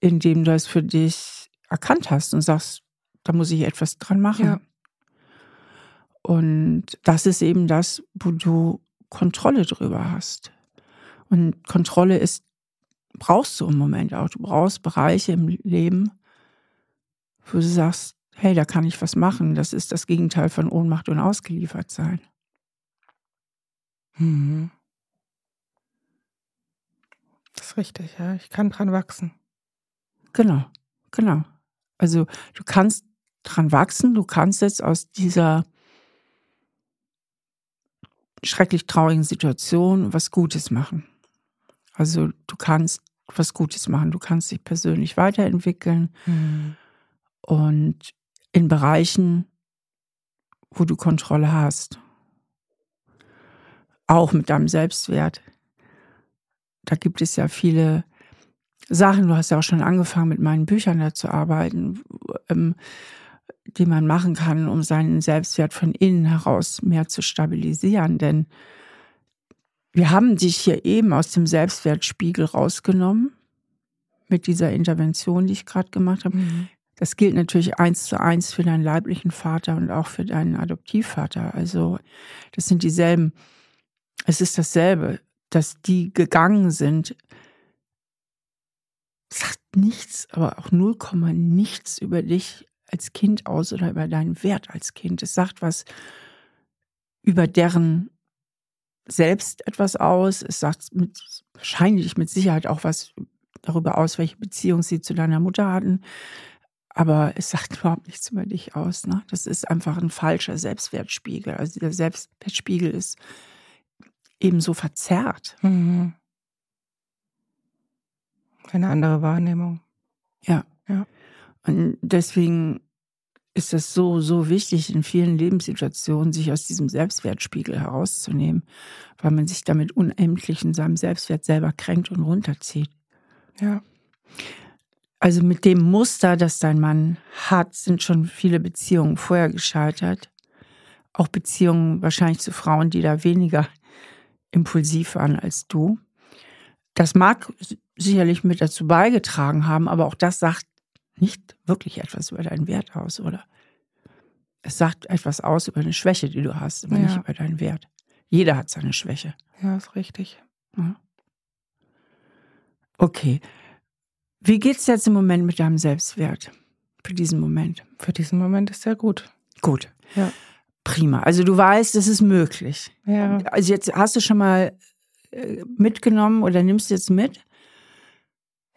indem du es für dich erkannt hast und sagst, da muss ich etwas dran machen. Ja. Und das ist eben das, wo du Kontrolle drüber hast. Und Kontrolle ist, brauchst du im Moment auch. Du brauchst Bereiche im Leben, wo du sagst, hey, da kann ich was machen. Das ist das Gegenteil von Ohnmacht und ausgeliefert sein. Mhm. Das ist richtig, ja. Ich kann dran wachsen. Genau, genau. Also du kannst dran wachsen, du kannst jetzt aus dieser schrecklich traurigen Situation was Gutes machen. Also du kannst was Gutes machen, du kannst dich persönlich weiterentwickeln mhm. und in Bereichen, wo du Kontrolle hast. Auch mit deinem Selbstwert. Da gibt es ja viele Sachen, du hast ja auch schon angefangen, mit meinen Büchern da zu arbeiten, ähm, die man machen kann, um seinen Selbstwert von innen heraus mehr zu stabilisieren. Denn wir haben dich hier eben aus dem Selbstwertspiegel rausgenommen mit dieser Intervention, die ich gerade gemacht habe. Mhm. Das gilt natürlich eins zu eins für deinen leiblichen Vater und auch für deinen Adoptivvater. Also das sind dieselben, es ist dasselbe, dass die gegangen sind sagt nichts, aber auch 0, nichts über dich als Kind aus oder über deinen Wert als Kind. Es sagt was über deren selbst etwas aus. Es sagt mit, wahrscheinlich mit Sicherheit auch was darüber aus, welche Beziehung sie zu deiner Mutter hatten. Aber es sagt überhaupt nichts über dich aus. Ne? Das ist einfach ein falscher Selbstwertspiegel. Also der Selbstwertspiegel ist ebenso verzerrt. Mhm. Eine andere Wahrnehmung. Ja. ja. Und deswegen ist es so, so wichtig, in vielen Lebenssituationen sich aus diesem Selbstwertspiegel herauszunehmen, weil man sich damit unendlich in seinem Selbstwert selber kränkt und runterzieht. Ja. Also mit dem Muster, das dein Mann hat, sind schon viele Beziehungen vorher gescheitert. Auch Beziehungen wahrscheinlich zu Frauen, die da weniger impulsiv waren als du. Das mag sicherlich mit dazu beigetragen haben, aber auch das sagt nicht wirklich etwas über deinen Wert aus, oder? Es sagt etwas aus über eine Schwäche, die du hast, aber ja. nicht über deinen Wert. Jeder hat seine Schwäche. Ja, ist richtig. Ja. Okay. Wie geht's jetzt im Moment mit deinem Selbstwert? Für diesen Moment? Für diesen Moment ist sehr gut. Gut. Ja. Prima. Also du weißt, es ist möglich. Ja. Also jetzt hast du schon mal äh, mitgenommen oder nimmst jetzt mit?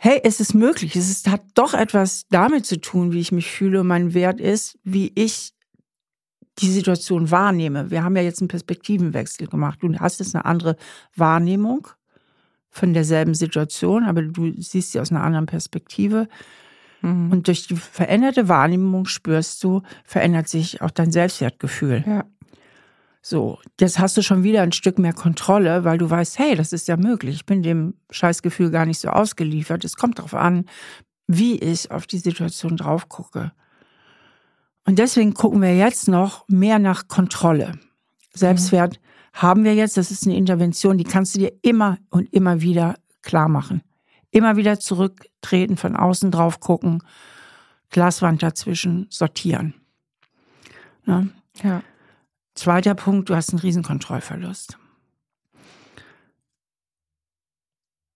Hey, es ist möglich. Es ist, hat doch etwas damit zu tun, wie ich mich fühle und mein Wert ist, wie ich die Situation wahrnehme. Wir haben ja jetzt einen Perspektivenwechsel gemacht. Du hast jetzt eine andere Wahrnehmung von derselben Situation, aber du siehst sie aus einer anderen Perspektive. Mhm. Und durch die veränderte Wahrnehmung spürst du, verändert sich auch dein Selbstwertgefühl. Ja. So, jetzt hast du schon wieder ein Stück mehr Kontrolle, weil du weißt, hey, das ist ja möglich. Ich bin dem Scheißgefühl gar nicht so ausgeliefert. Es kommt darauf an, wie ich auf die Situation drauf gucke. Und deswegen gucken wir jetzt noch mehr nach Kontrolle. Selbstwert mhm haben wir jetzt, das ist eine Intervention, die kannst du dir immer und immer wieder klar machen. Immer wieder zurücktreten, von außen drauf gucken, Glaswand dazwischen, sortieren. Ja. ja. Zweiter Punkt, du hast einen Riesenkontrollverlust.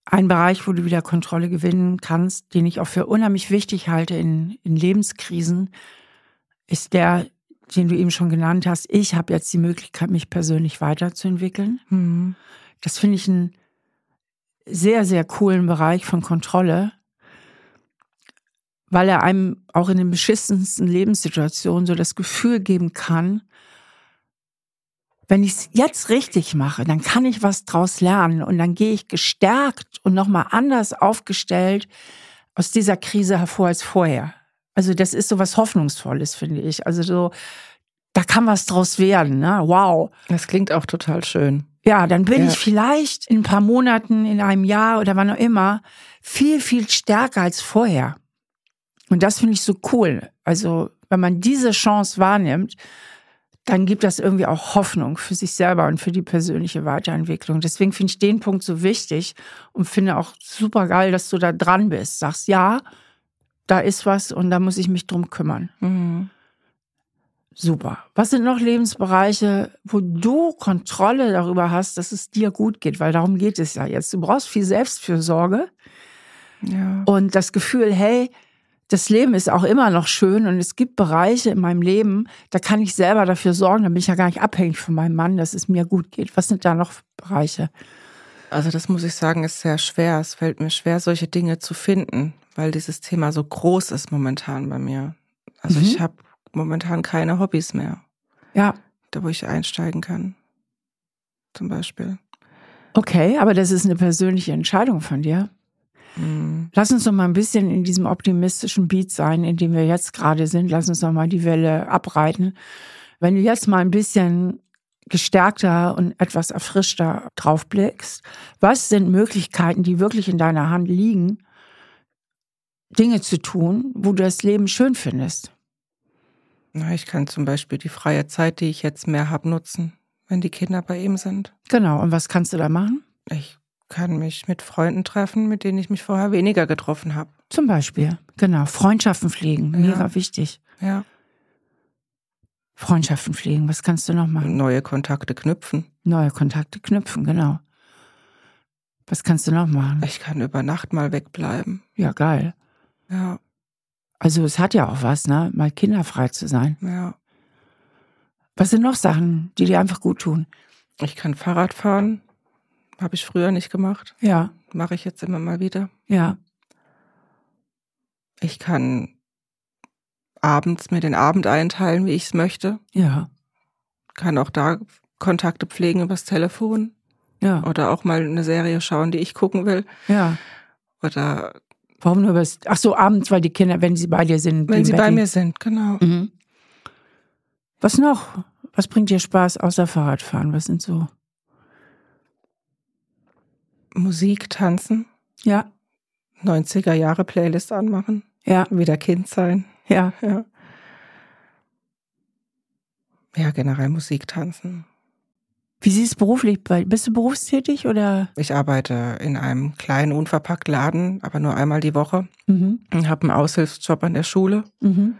Ein Bereich, wo du wieder Kontrolle gewinnen kannst, den ich auch für unheimlich wichtig halte in, in Lebenskrisen, ist der den du eben schon genannt hast, ich habe jetzt die Möglichkeit, mich persönlich weiterzuentwickeln. Mhm. Das finde ich einen sehr, sehr coolen Bereich von Kontrolle, weil er einem auch in den beschissensten Lebenssituationen so das Gefühl geben kann, wenn ich es jetzt richtig mache, dann kann ich was draus lernen und dann gehe ich gestärkt und nochmal anders aufgestellt aus dieser Krise hervor als vorher. Also das ist so was Hoffnungsvolles, finde ich. Also so, da kann was draus werden. Ne? Wow. Das klingt auch total schön. Ja, dann bin ja. ich vielleicht in ein paar Monaten, in einem Jahr oder wann auch immer viel, viel stärker als vorher. Und das finde ich so cool. Also wenn man diese Chance wahrnimmt, dann gibt das irgendwie auch Hoffnung für sich selber und für die persönliche Weiterentwicklung. Deswegen finde ich den Punkt so wichtig und finde auch super geil, dass du da dran bist. Sagst, ja, da ist was und da muss ich mich drum kümmern. Mhm. Super. Was sind noch Lebensbereiche, wo du Kontrolle darüber hast, dass es dir gut geht? Weil darum geht es ja jetzt. Du brauchst viel Selbstfürsorge ja. und das Gefühl, hey, das Leben ist auch immer noch schön und es gibt Bereiche in meinem Leben, da kann ich selber dafür sorgen, da bin ich ja gar nicht abhängig von meinem Mann, dass es mir gut geht. Was sind da noch Bereiche? Also das muss ich sagen, ist sehr schwer. Es fällt mir schwer, solche Dinge zu finden, weil dieses Thema so groß ist momentan bei mir. Also mhm. ich habe momentan keine Hobbys mehr. Ja. Da, wo ich einsteigen kann. Zum Beispiel. Okay, aber das ist eine persönliche Entscheidung von dir. Mhm. Lass uns doch mal ein bisschen in diesem optimistischen Beat sein, in dem wir jetzt gerade sind. Lass uns doch mal die Welle abreiten. Wenn du jetzt mal ein bisschen gestärkter und etwas erfrischter draufblickst, was sind Möglichkeiten, die wirklich in deiner Hand liegen, Dinge zu tun, wo du das Leben schön findest. Na, ich kann zum Beispiel die freie Zeit, die ich jetzt mehr habe, nutzen, wenn die Kinder bei ihm sind. Genau. Und was kannst du da machen? Ich kann mich mit Freunden treffen, mit denen ich mich vorher weniger getroffen habe. Zum Beispiel. Genau. Freundschaften pflegen. Mega ja. wichtig. Ja. Freundschaften pflegen. Was kannst du noch machen? Neue Kontakte knüpfen. Neue Kontakte knüpfen, genau. Was kannst du noch machen? Ich kann über Nacht mal wegbleiben. Ja, geil. Ja. Also es hat ja auch was, ne? Mal kinderfrei zu sein. Ja. Was sind noch Sachen, die dir einfach gut tun? Ich kann Fahrrad fahren. Habe ich früher nicht gemacht. Ja. Mache ich jetzt immer mal wieder. Ja. Ich kann abends mir den Abend einteilen, wie ich es möchte. Ja. Kann auch da Kontakte pflegen übers Telefon. Ja. Oder auch mal eine Serie schauen, die ich gucken will. Ja. Oder Warum nur übers, ach so, abends, weil die Kinder, wenn sie bei dir sind. Wenn sie bei mir sind, genau. Mhm. Was noch? Was bringt dir Spaß außer Fahrradfahren? Was sind so? Musik, tanzen. Ja. 90er Jahre Playlist anmachen. Ja. Wieder Kind sein. Ja. Ja. Ja, generell Musik tanzen. Wie siehst du beruflich bei? Bist du berufstätig oder? Ich arbeite in einem kleinen unverpackt Laden, aber nur einmal die Woche. Mhm. Ich habe einen Aushilfsjob an der Schule. Mhm.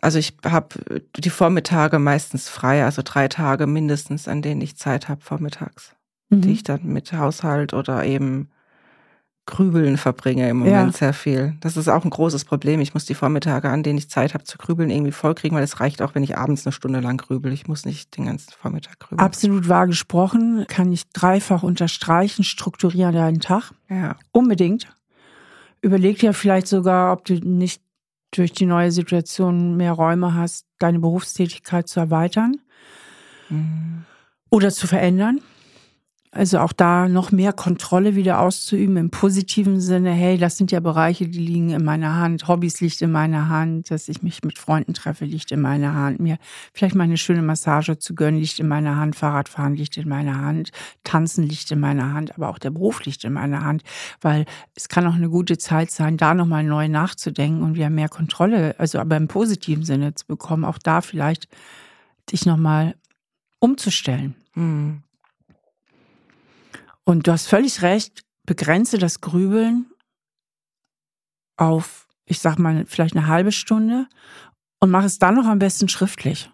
Also ich habe die Vormittage meistens frei, also drei Tage mindestens, an denen ich Zeit habe vormittags, Mhm. die ich dann mit Haushalt oder eben Grübeln verbringe im Moment Ja. sehr viel. Das ist auch ein großes Problem. Ich muss die Vormittage, an denen ich Zeit habe zu grübeln, irgendwie vollkriegen, weil es reicht auch, wenn ich abends eine Stunde lang grübel. Ich muss nicht den ganzen Vormittag grübeln. Absolut wahr gesprochen, kann ich dreifach unterstreichen, strukturiere deinen Tag. Ja. Unbedingt. Überleg dir vielleicht sogar, ob du nicht durch die neue Situation mehr Räume hast, deine Berufstätigkeit zu erweitern Mhm. oder zu verändern. Also auch da noch mehr Kontrolle wieder auszuüben im positiven Sinne. Hey, das sind ja Bereiche, die liegen in meiner Hand. Hobbys liegt in meiner Hand. Dass ich mich mit Freunden treffe, liegt in meiner Hand. Mir vielleicht mal eine schöne Massage zu gönnen, liegt in meiner Hand. Fahrradfahren liegt in meiner Hand. Tanzen liegt in meiner Hand. Aber auch der Beruf liegt in meiner Hand. Weil es kann auch eine gute Zeit sein, da nochmal neu nachzudenken und wieder mehr Kontrolle, also aber im positiven Sinne zu bekommen. Auch da vielleicht dich nochmal umzustellen. Mhm. Und du hast völlig recht, begrenze das Grübeln auf, ich sag mal, vielleicht eine halbe Stunde und mach es dann noch am besten schriftlich.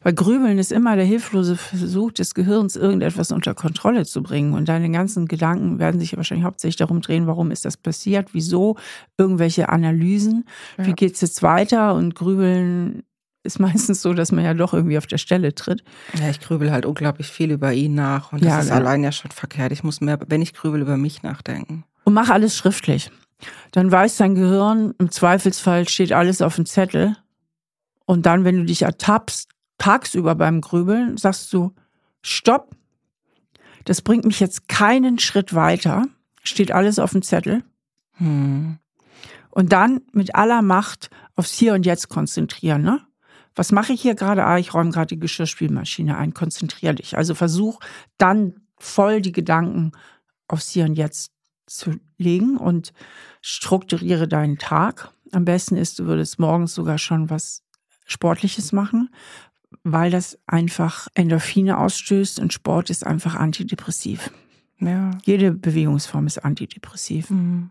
Weil Grübeln ist immer der hilflose Versuch des Gehirns, irgendetwas unter Kontrolle zu bringen. Und deine ganzen Gedanken werden sich wahrscheinlich hauptsächlich darum drehen, warum ist das passiert, wieso, irgendwelche Analysen, wie Ja. geht's jetzt weiter? Und Grübeln ist meistens so, dass man ja doch irgendwie auf der Stelle tritt. Ja, ich grübel halt unglaublich viel über ihn nach und Ja, das ist genau. allein ja schon verkehrt. Ich muss mehr, wenn ich grübel, über mich nachdenken. Und mach alles schriftlich. Dann weiß dein Gehirn, im Zweifelsfall steht alles auf dem Zettel. Und dann, wenn du dich ertappst, tagsüber beim Grübeln, sagst du, stopp, das bringt mich jetzt keinen Schritt weiter, steht alles auf dem Zettel. Hm. Und dann mit aller Macht aufs Hier und Jetzt konzentrieren. Ne? Was mache ich hier gerade? Ah, ich räume gerade die Geschirrspülmaschine ein. Konzentrier dich. Also versuch dann voll die Gedanken aufs Hier und Jetzt zu legen und strukturiere deinen Tag. Am besten ist, du würdest morgens sogar schon was Sportliches machen, weil das einfach Endorphine ausstößt und Sport ist einfach antidepressiv. Ja. Jede Bewegungsform ist antidepressiv. Hm.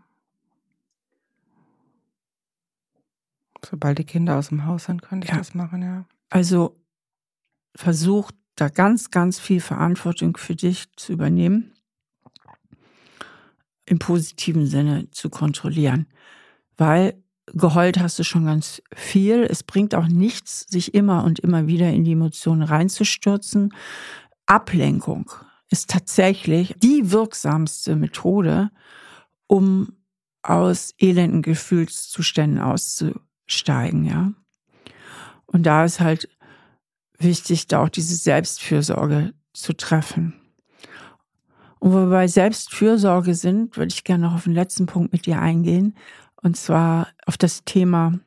Sobald die Kinder aus dem Haus sind, könnte ich Ja. das machen, ja. Also versuch da ganz, ganz viel Verantwortung für dich zu übernehmen, im positiven Sinne zu kontrollieren, weil geheult hast du schon ganz viel. Es bringt auch nichts, sich immer und immer wieder in die Emotionen reinzustürzen. Ablenkung ist tatsächlich die wirksamste Methode, um aus elenden Gefühlszuständen auszusteigen, ja. Und da ist halt wichtig, da auch diese Selbstfürsorge zu treffen. Und wo wir bei Selbstfürsorge sind, würde ich gerne noch auf den letzten Punkt mit dir eingehen. Und zwar auf das Thema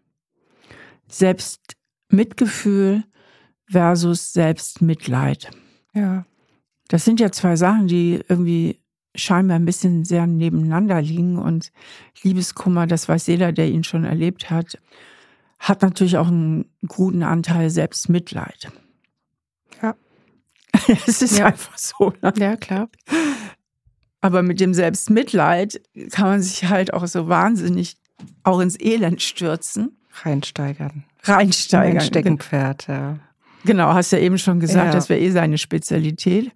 Selbstmitgefühl versus Selbstmitleid. Ja. Das sind ja zwei Sachen, die irgendwie scheinbar ein bisschen sehr nebeneinander liegen. Und Liebeskummer, das weiß jeder, der ihn schon erlebt hat, hat natürlich auch einen guten Anteil Selbstmitleid. Ja. Es ist Ja. einfach so. Ne? Ja, klar. Aber mit dem Selbstmitleid kann man sich halt auch so wahnsinnig auch ins Elend stürzen, Reinsteigern. reinsteigern. Ein Steckenpferd, ja. Genau, hast ja eben schon gesagt, Ja. das wäre eh seine Spezialität.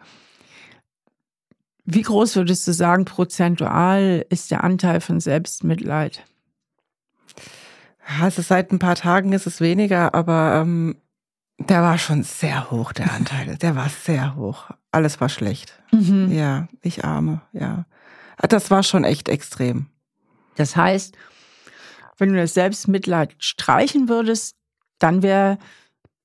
Wie groß würdest du sagen, prozentual ist der Anteil von Selbstmitleid? Ist seit ein paar Tagen ist es weniger, aber ähm, der war schon sehr hoch, der Anteil. Der war sehr hoch. Alles war schlecht. Mhm. Ja, ich arme, ja. Ah, Das war schon echt extrem. Das heißt, wenn du das Selbstmitleid streichen würdest, dann wäre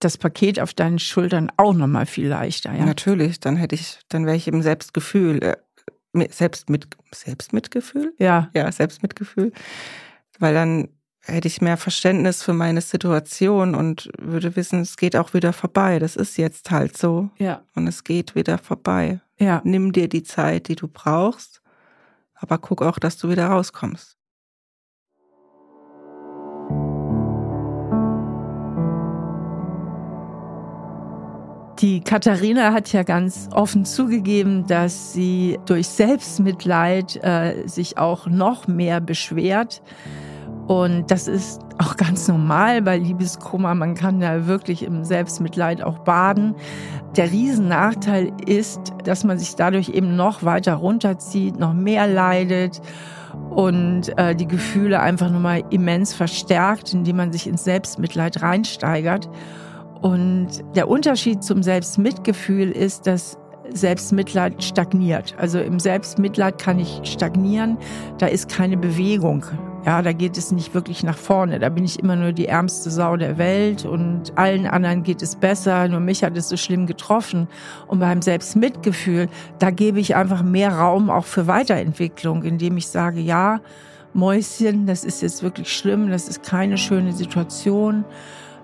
das Paket auf deinen Schultern auch nochmal viel leichter. Ja? Natürlich, dann hätte ich, dann wäre ich im Selbstgefühl, äh, mit- Selbstmit, Selbstmitgefühl? ja. Ja, Selbstmitgefühl. Weil dann hätte ich mehr Verständnis für meine Situation und würde wissen, es geht auch wieder vorbei. Das ist jetzt halt so Ja. und es geht wieder vorbei. Ja. Nimm dir die Zeit, die du brauchst. Aber guck auch, dass du wieder rauskommst. Die Katharina hat ja ganz offen zugegeben, dass sie durch Selbstmitleid äh, sich auch noch mehr beschwert. Und das ist auch ganz normal bei Liebeskummer. Man kann da wirklich im Selbstmitleid auch baden. Der Riesennachteil ist, dass man sich dadurch eben noch weiter runterzieht, noch mehr leidet und äh, die Gefühle einfach nochmal immens verstärkt, indem man sich ins Selbstmitleid reinsteigert. Und der Unterschied zum Selbstmitgefühl ist, dass Selbstmitleid stagniert. Also im Selbstmitleid kann ich stagnieren, da ist keine Bewegung. Ja, da geht es nicht wirklich nach vorne. Da bin ich immer nur die ärmste Sau der Welt und allen anderen geht es besser. Nur mich hat es so schlimm getroffen. Und beim Selbstmitgefühl, da gebe ich einfach mehr Raum auch für Weiterentwicklung, indem ich sage, ja, Mäuschen, das ist jetzt wirklich schlimm, das ist keine schöne Situation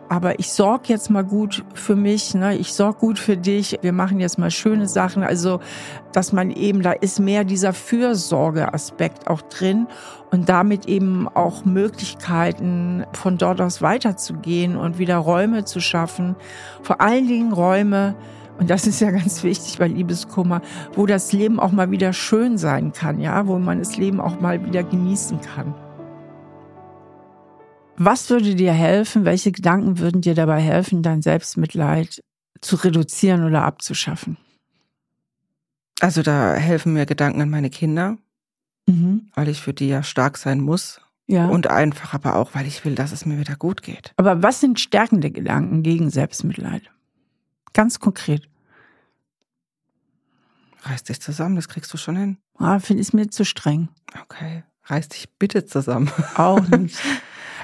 aber ich sorge jetzt mal gut für mich, ne? ich sorge gut für dich, wir machen jetzt mal schöne Sachen. Also, dass man eben, da ist mehr dieser Fürsorgeaspekt auch drin und damit eben auch Möglichkeiten, von dort aus weiterzugehen und wieder Räume zu schaffen. Vor allen Dingen Räume, und das ist ja ganz wichtig bei Liebeskummer, wo das Leben auch mal wieder schön sein kann, ja, wo man das Leben auch mal wieder genießen kann. Was würde dir helfen? Welche Gedanken würden dir dabei helfen, dein Selbstmitleid zu reduzieren oder abzuschaffen? Also da helfen mir Gedanken an meine Kinder, mhm. weil ich für die ja stark sein muss. Ja. Und einfach aber auch, weil ich will, dass es mir wieder gut geht. Aber was sind stärkende Gedanken gegen Selbstmitleid? Ganz konkret. Reiß dich zusammen, das kriegst du schon hin. Ah, finde ich mir zu streng. Okay, reiß dich bitte zusammen. Auch nicht.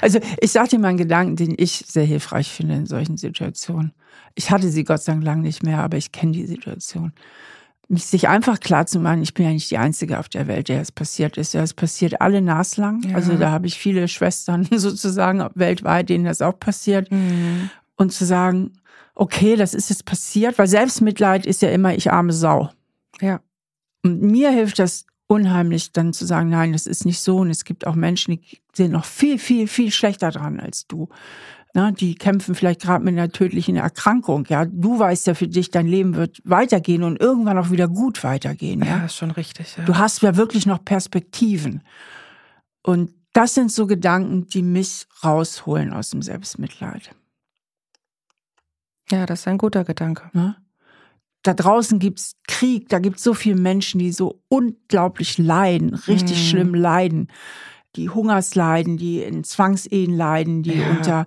Also ich sage dir mal einen Gedanken, den ich sehr hilfreich finde in solchen Situationen. Ich hatte sie Gott sei Dank lang nicht mehr, aber ich kenne die Situation. Mich sich einfach klar zu machen, ich bin ja nicht die Einzige auf der Welt, der es passiert ist. Ja, es passiert alle naslang. Ja. Also da habe ich viele Schwestern sozusagen weltweit, denen das auch passiert. Mhm. Und zu sagen, okay, das ist jetzt passiert, weil Selbstmitleid ist ja immer, ich arme Sau. Ja. Und mir hilft das unheimlich, dann zu sagen, nein, das ist nicht so. Und es gibt auch Menschen, die sind noch viel, viel, viel schlechter dran als du. Na, die kämpfen vielleicht gerade mit einer tödlichen Erkrankung. Ja, du weißt ja für dich, dein Leben wird weitergehen und irgendwann auch wieder gut weitergehen. Ja, ja ist schon richtig. Ja. Du hast ja wirklich noch Perspektiven. Und das sind so Gedanken, die mich rausholen aus dem Selbstmitleid. Ja, das ist ein guter Gedanke. Na? Da draußen gibt's Krieg, da gibt's so viele Menschen, die so unglaublich leiden, richtig mhm. schlimm leiden. Die Hungersleiden, die in Zwangsehen leiden, die ja. unter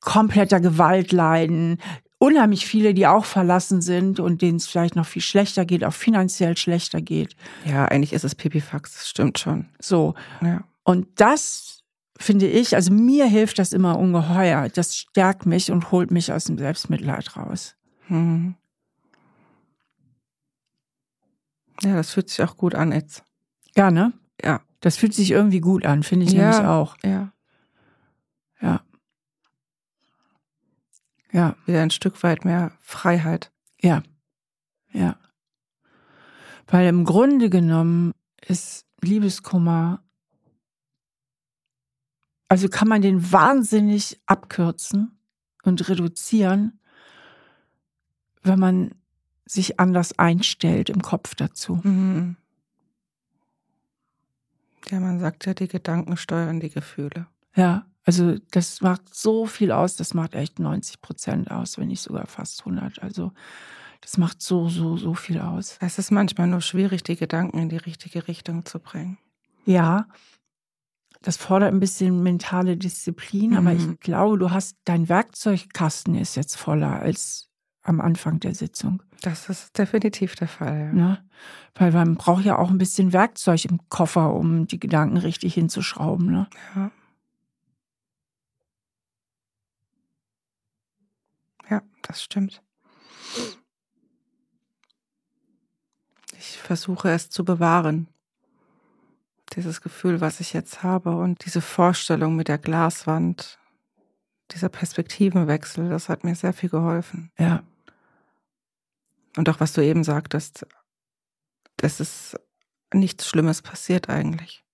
kompletter Gewalt leiden. Unheimlich viele, die auch verlassen sind und denen es vielleicht noch viel schlechter geht, auch finanziell schlechter geht. Ja, eigentlich ist es Pipifax, das stimmt schon. So. Ja. Und das finde ich, also mir hilft das immer ungeheuer. Das stärkt mich und holt mich aus dem Selbstmitleid raus. Mhm. Ja, das fühlt sich auch gut an jetzt. Ja, ne? Ja. Das fühlt sich irgendwie gut an, finde ich ja, nämlich auch. Ja. Ja. Ja. Wieder ein Stück weit mehr Freiheit. Ja. Ja. Weil im Grunde genommen ist Liebeskummer, also kann man den wahnsinnig abkürzen und reduzieren, wenn man sich anders einstellt im Kopf dazu. Mhm. Ja, man sagt ja, die Gedanken steuern die Gefühle. Ja, also das macht so viel aus, das macht echt 90 Prozent aus, wenn nicht sogar fast 100. Also das macht so, so, so viel aus. Es ist manchmal nur schwierig, die Gedanken in die richtige Richtung zu bringen. Ja, das fordert ein bisschen mentale Disziplin, mhm. aber ich mhm. glaube, du hast, dein Werkzeugkasten ist jetzt voller als am Anfang der Sitzung. Das ist definitiv der Fall. Ja. Ne? Weil man braucht ja auch ein bisschen Werkzeug im Koffer, um die Gedanken richtig hinzuschrauben. Ne? Ja. Ja, das stimmt. Ich versuche es zu bewahren. Dieses Gefühl, was ich jetzt habe und diese Vorstellung mit der Glaswand, dieser Perspektivenwechsel, das hat mir sehr viel geholfen. Ja. Und auch was du eben sagtest, dass es nichts Schlimmes passiert eigentlich.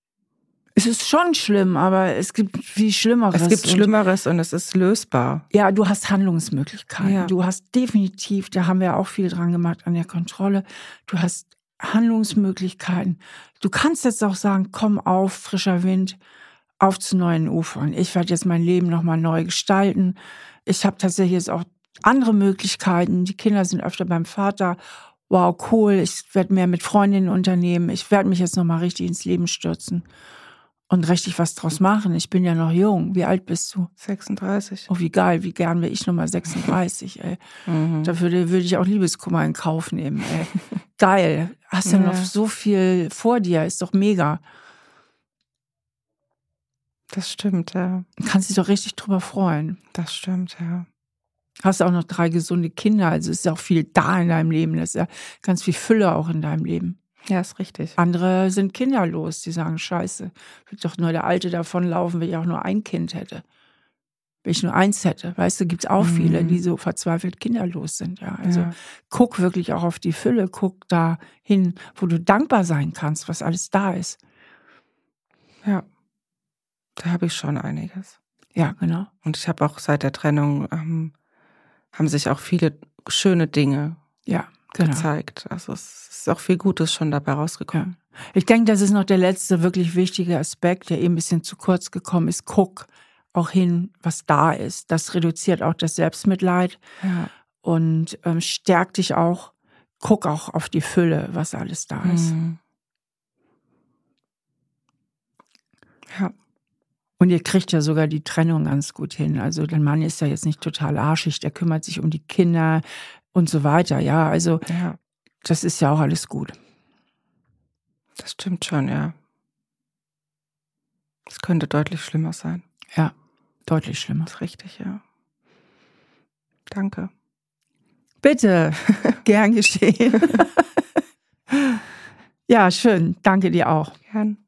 Es ist schon schlimm, aber es gibt viel Schlimmeres. Es gibt Schlimmeres und, und es ist lösbar. Ja, du hast Handlungsmöglichkeiten. Ja. Du hast definitiv, da haben wir auch viel dran gemacht an der Kontrolle. Du hast Handlungsmöglichkeiten. Du kannst jetzt auch sagen, komm auf, frischer Wind, auf zu neuen Ufern. Ich werde jetzt mein Leben nochmal neu gestalten. Ich habe tatsächlich jetzt auch andere Möglichkeiten. Die Kinder sind öfter beim Vater. Wow, cool. Ich werde mehr mit Freundinnen unternehmen. Ich werde mich jetzt nochmal richtig ins Leben stürzen und richtig was draus machen. Ich bin ja noch jung. Wie alt bist du? 36. Oh, wie geil, wie gern wäre ich nochmal 36, ey. Mhm. Dafür würde ich auch Liebeskummer in Kauf nehmen, ey. geil. Hast ja. ja noch so viel vor dir, ist doch mega. Das stimmt, ja. Kannst dich doch richtig drüber freuen. Das stimmt, ja. Hast auch noch drei gesunde Kinder, also ist ja auch viel da in deinem Leben. Das ist ja ganz viel Fülle auch in deinem Leben. Ja, ist richtig. Andere sind kinderlos, die sagen, scheiße, wird doch nur der Alte davonlaufen, wenn ich auch nur ein Kind hätte. Wenn ich nur eins hätte, weißt du, gibt es auch mhm. viele, die so verzweifelt kinderlos sind. Ja. Also ja. guck wirklich auch auf die Fülle, guck da hin, wo du dankbar sein kannst, was alles da ist. Ja, da habe ich schon einiges. Ja, genau. Und ich habe auch seit der Trennung, ähm, haben sich auch viele schöne Dinge ja, genau. gezeigt. Also es ist auch viel Gutes schon dabei rausgekommen. Ja. Ich denke, das ist noch der letzte wirklich wichtige Aspekt, der eben ein bisschen zu kurz gekommen ist. Guck auch hin, was da ist. Das reduziert auch das Selbstmitleid ja. und ähm, stärkt dich auch. Guck auch auf die Fülle, was alles da ist. Mhm. Ja. Und ihr kriegt ja sogar die Trennung ganz gut hin. Also dein Mann ist ja jetzt nicht total arschig, der kümmert sich um die Kinder und so weiter. Ja, also ja. das ist ja auch alles gut. Das stimmt schon, ja. Es könnte deutlich schlimmer sein. Ja, deutlich schlimmer. Das ist richtig, ja. Danke. Bitte, gern geschehen. ja, schön. Danke dir auch. Gern.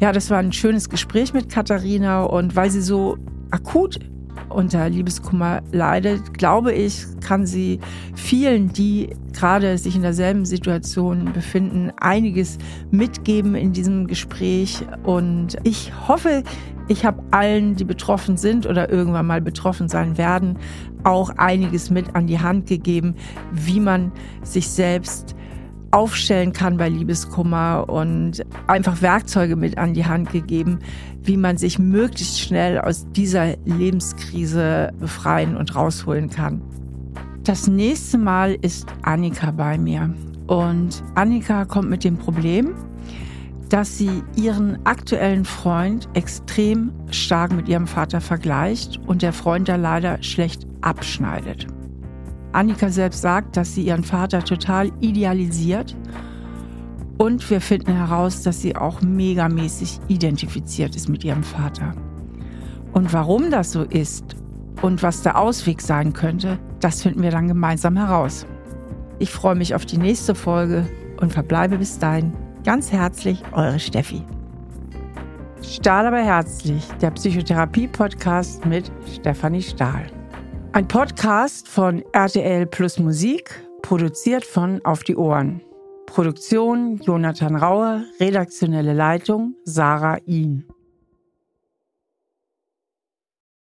Ja, das war ein schönes Gespräch mit Katharina und weil sie so akut unter Liebeskummer leidet, glaube ich, kann sie vielen, die gerade sich in derselben Situation befinden, einiges mitgeben in diesem Gespräch. Und ich hoffe, ich habe allen, die betroffen sind oder irgendwann mal betroffen sein werden, auch einiges mit an die Hand gegeben, wie man sich selbst aufstellen kann bei Liebeskummer und einfach Werkzeuge mit an die Hand gegeben, wie man sich möglichst schnell aus dieser Lebenskrise befreien und rausholen kann. Das nächste Mal ist Annika bei mir und Annika kommt mit dem Problem, dass sie ihren aktuellen Freund extrem stark mit ihrem Vater vergleicht und der Freund da leider schlecht abschneidet. Annika selbst sagt, dass sie ihren Vater total idealisiert. Und wir finden heraus, dass sie auch megamäßig identifiziert ist mit ihrem Vater. Und warum das so ist und was der Ausweg sein könnte, das finden wir dann gemeinsam heraus. Ich freue mich auf die nächste Folge und verbleibe bis dahin ganz herzlich eure Steffi. Stahl aber herzlich, der Psychotherapie-Podcast mit Stefanie Stahl. Ein Podcast von RTL Plus Musik, produziert von Auf die Ohren. Produktion Jonathan Raue, redaktionelle Leitung Sarah Ihn.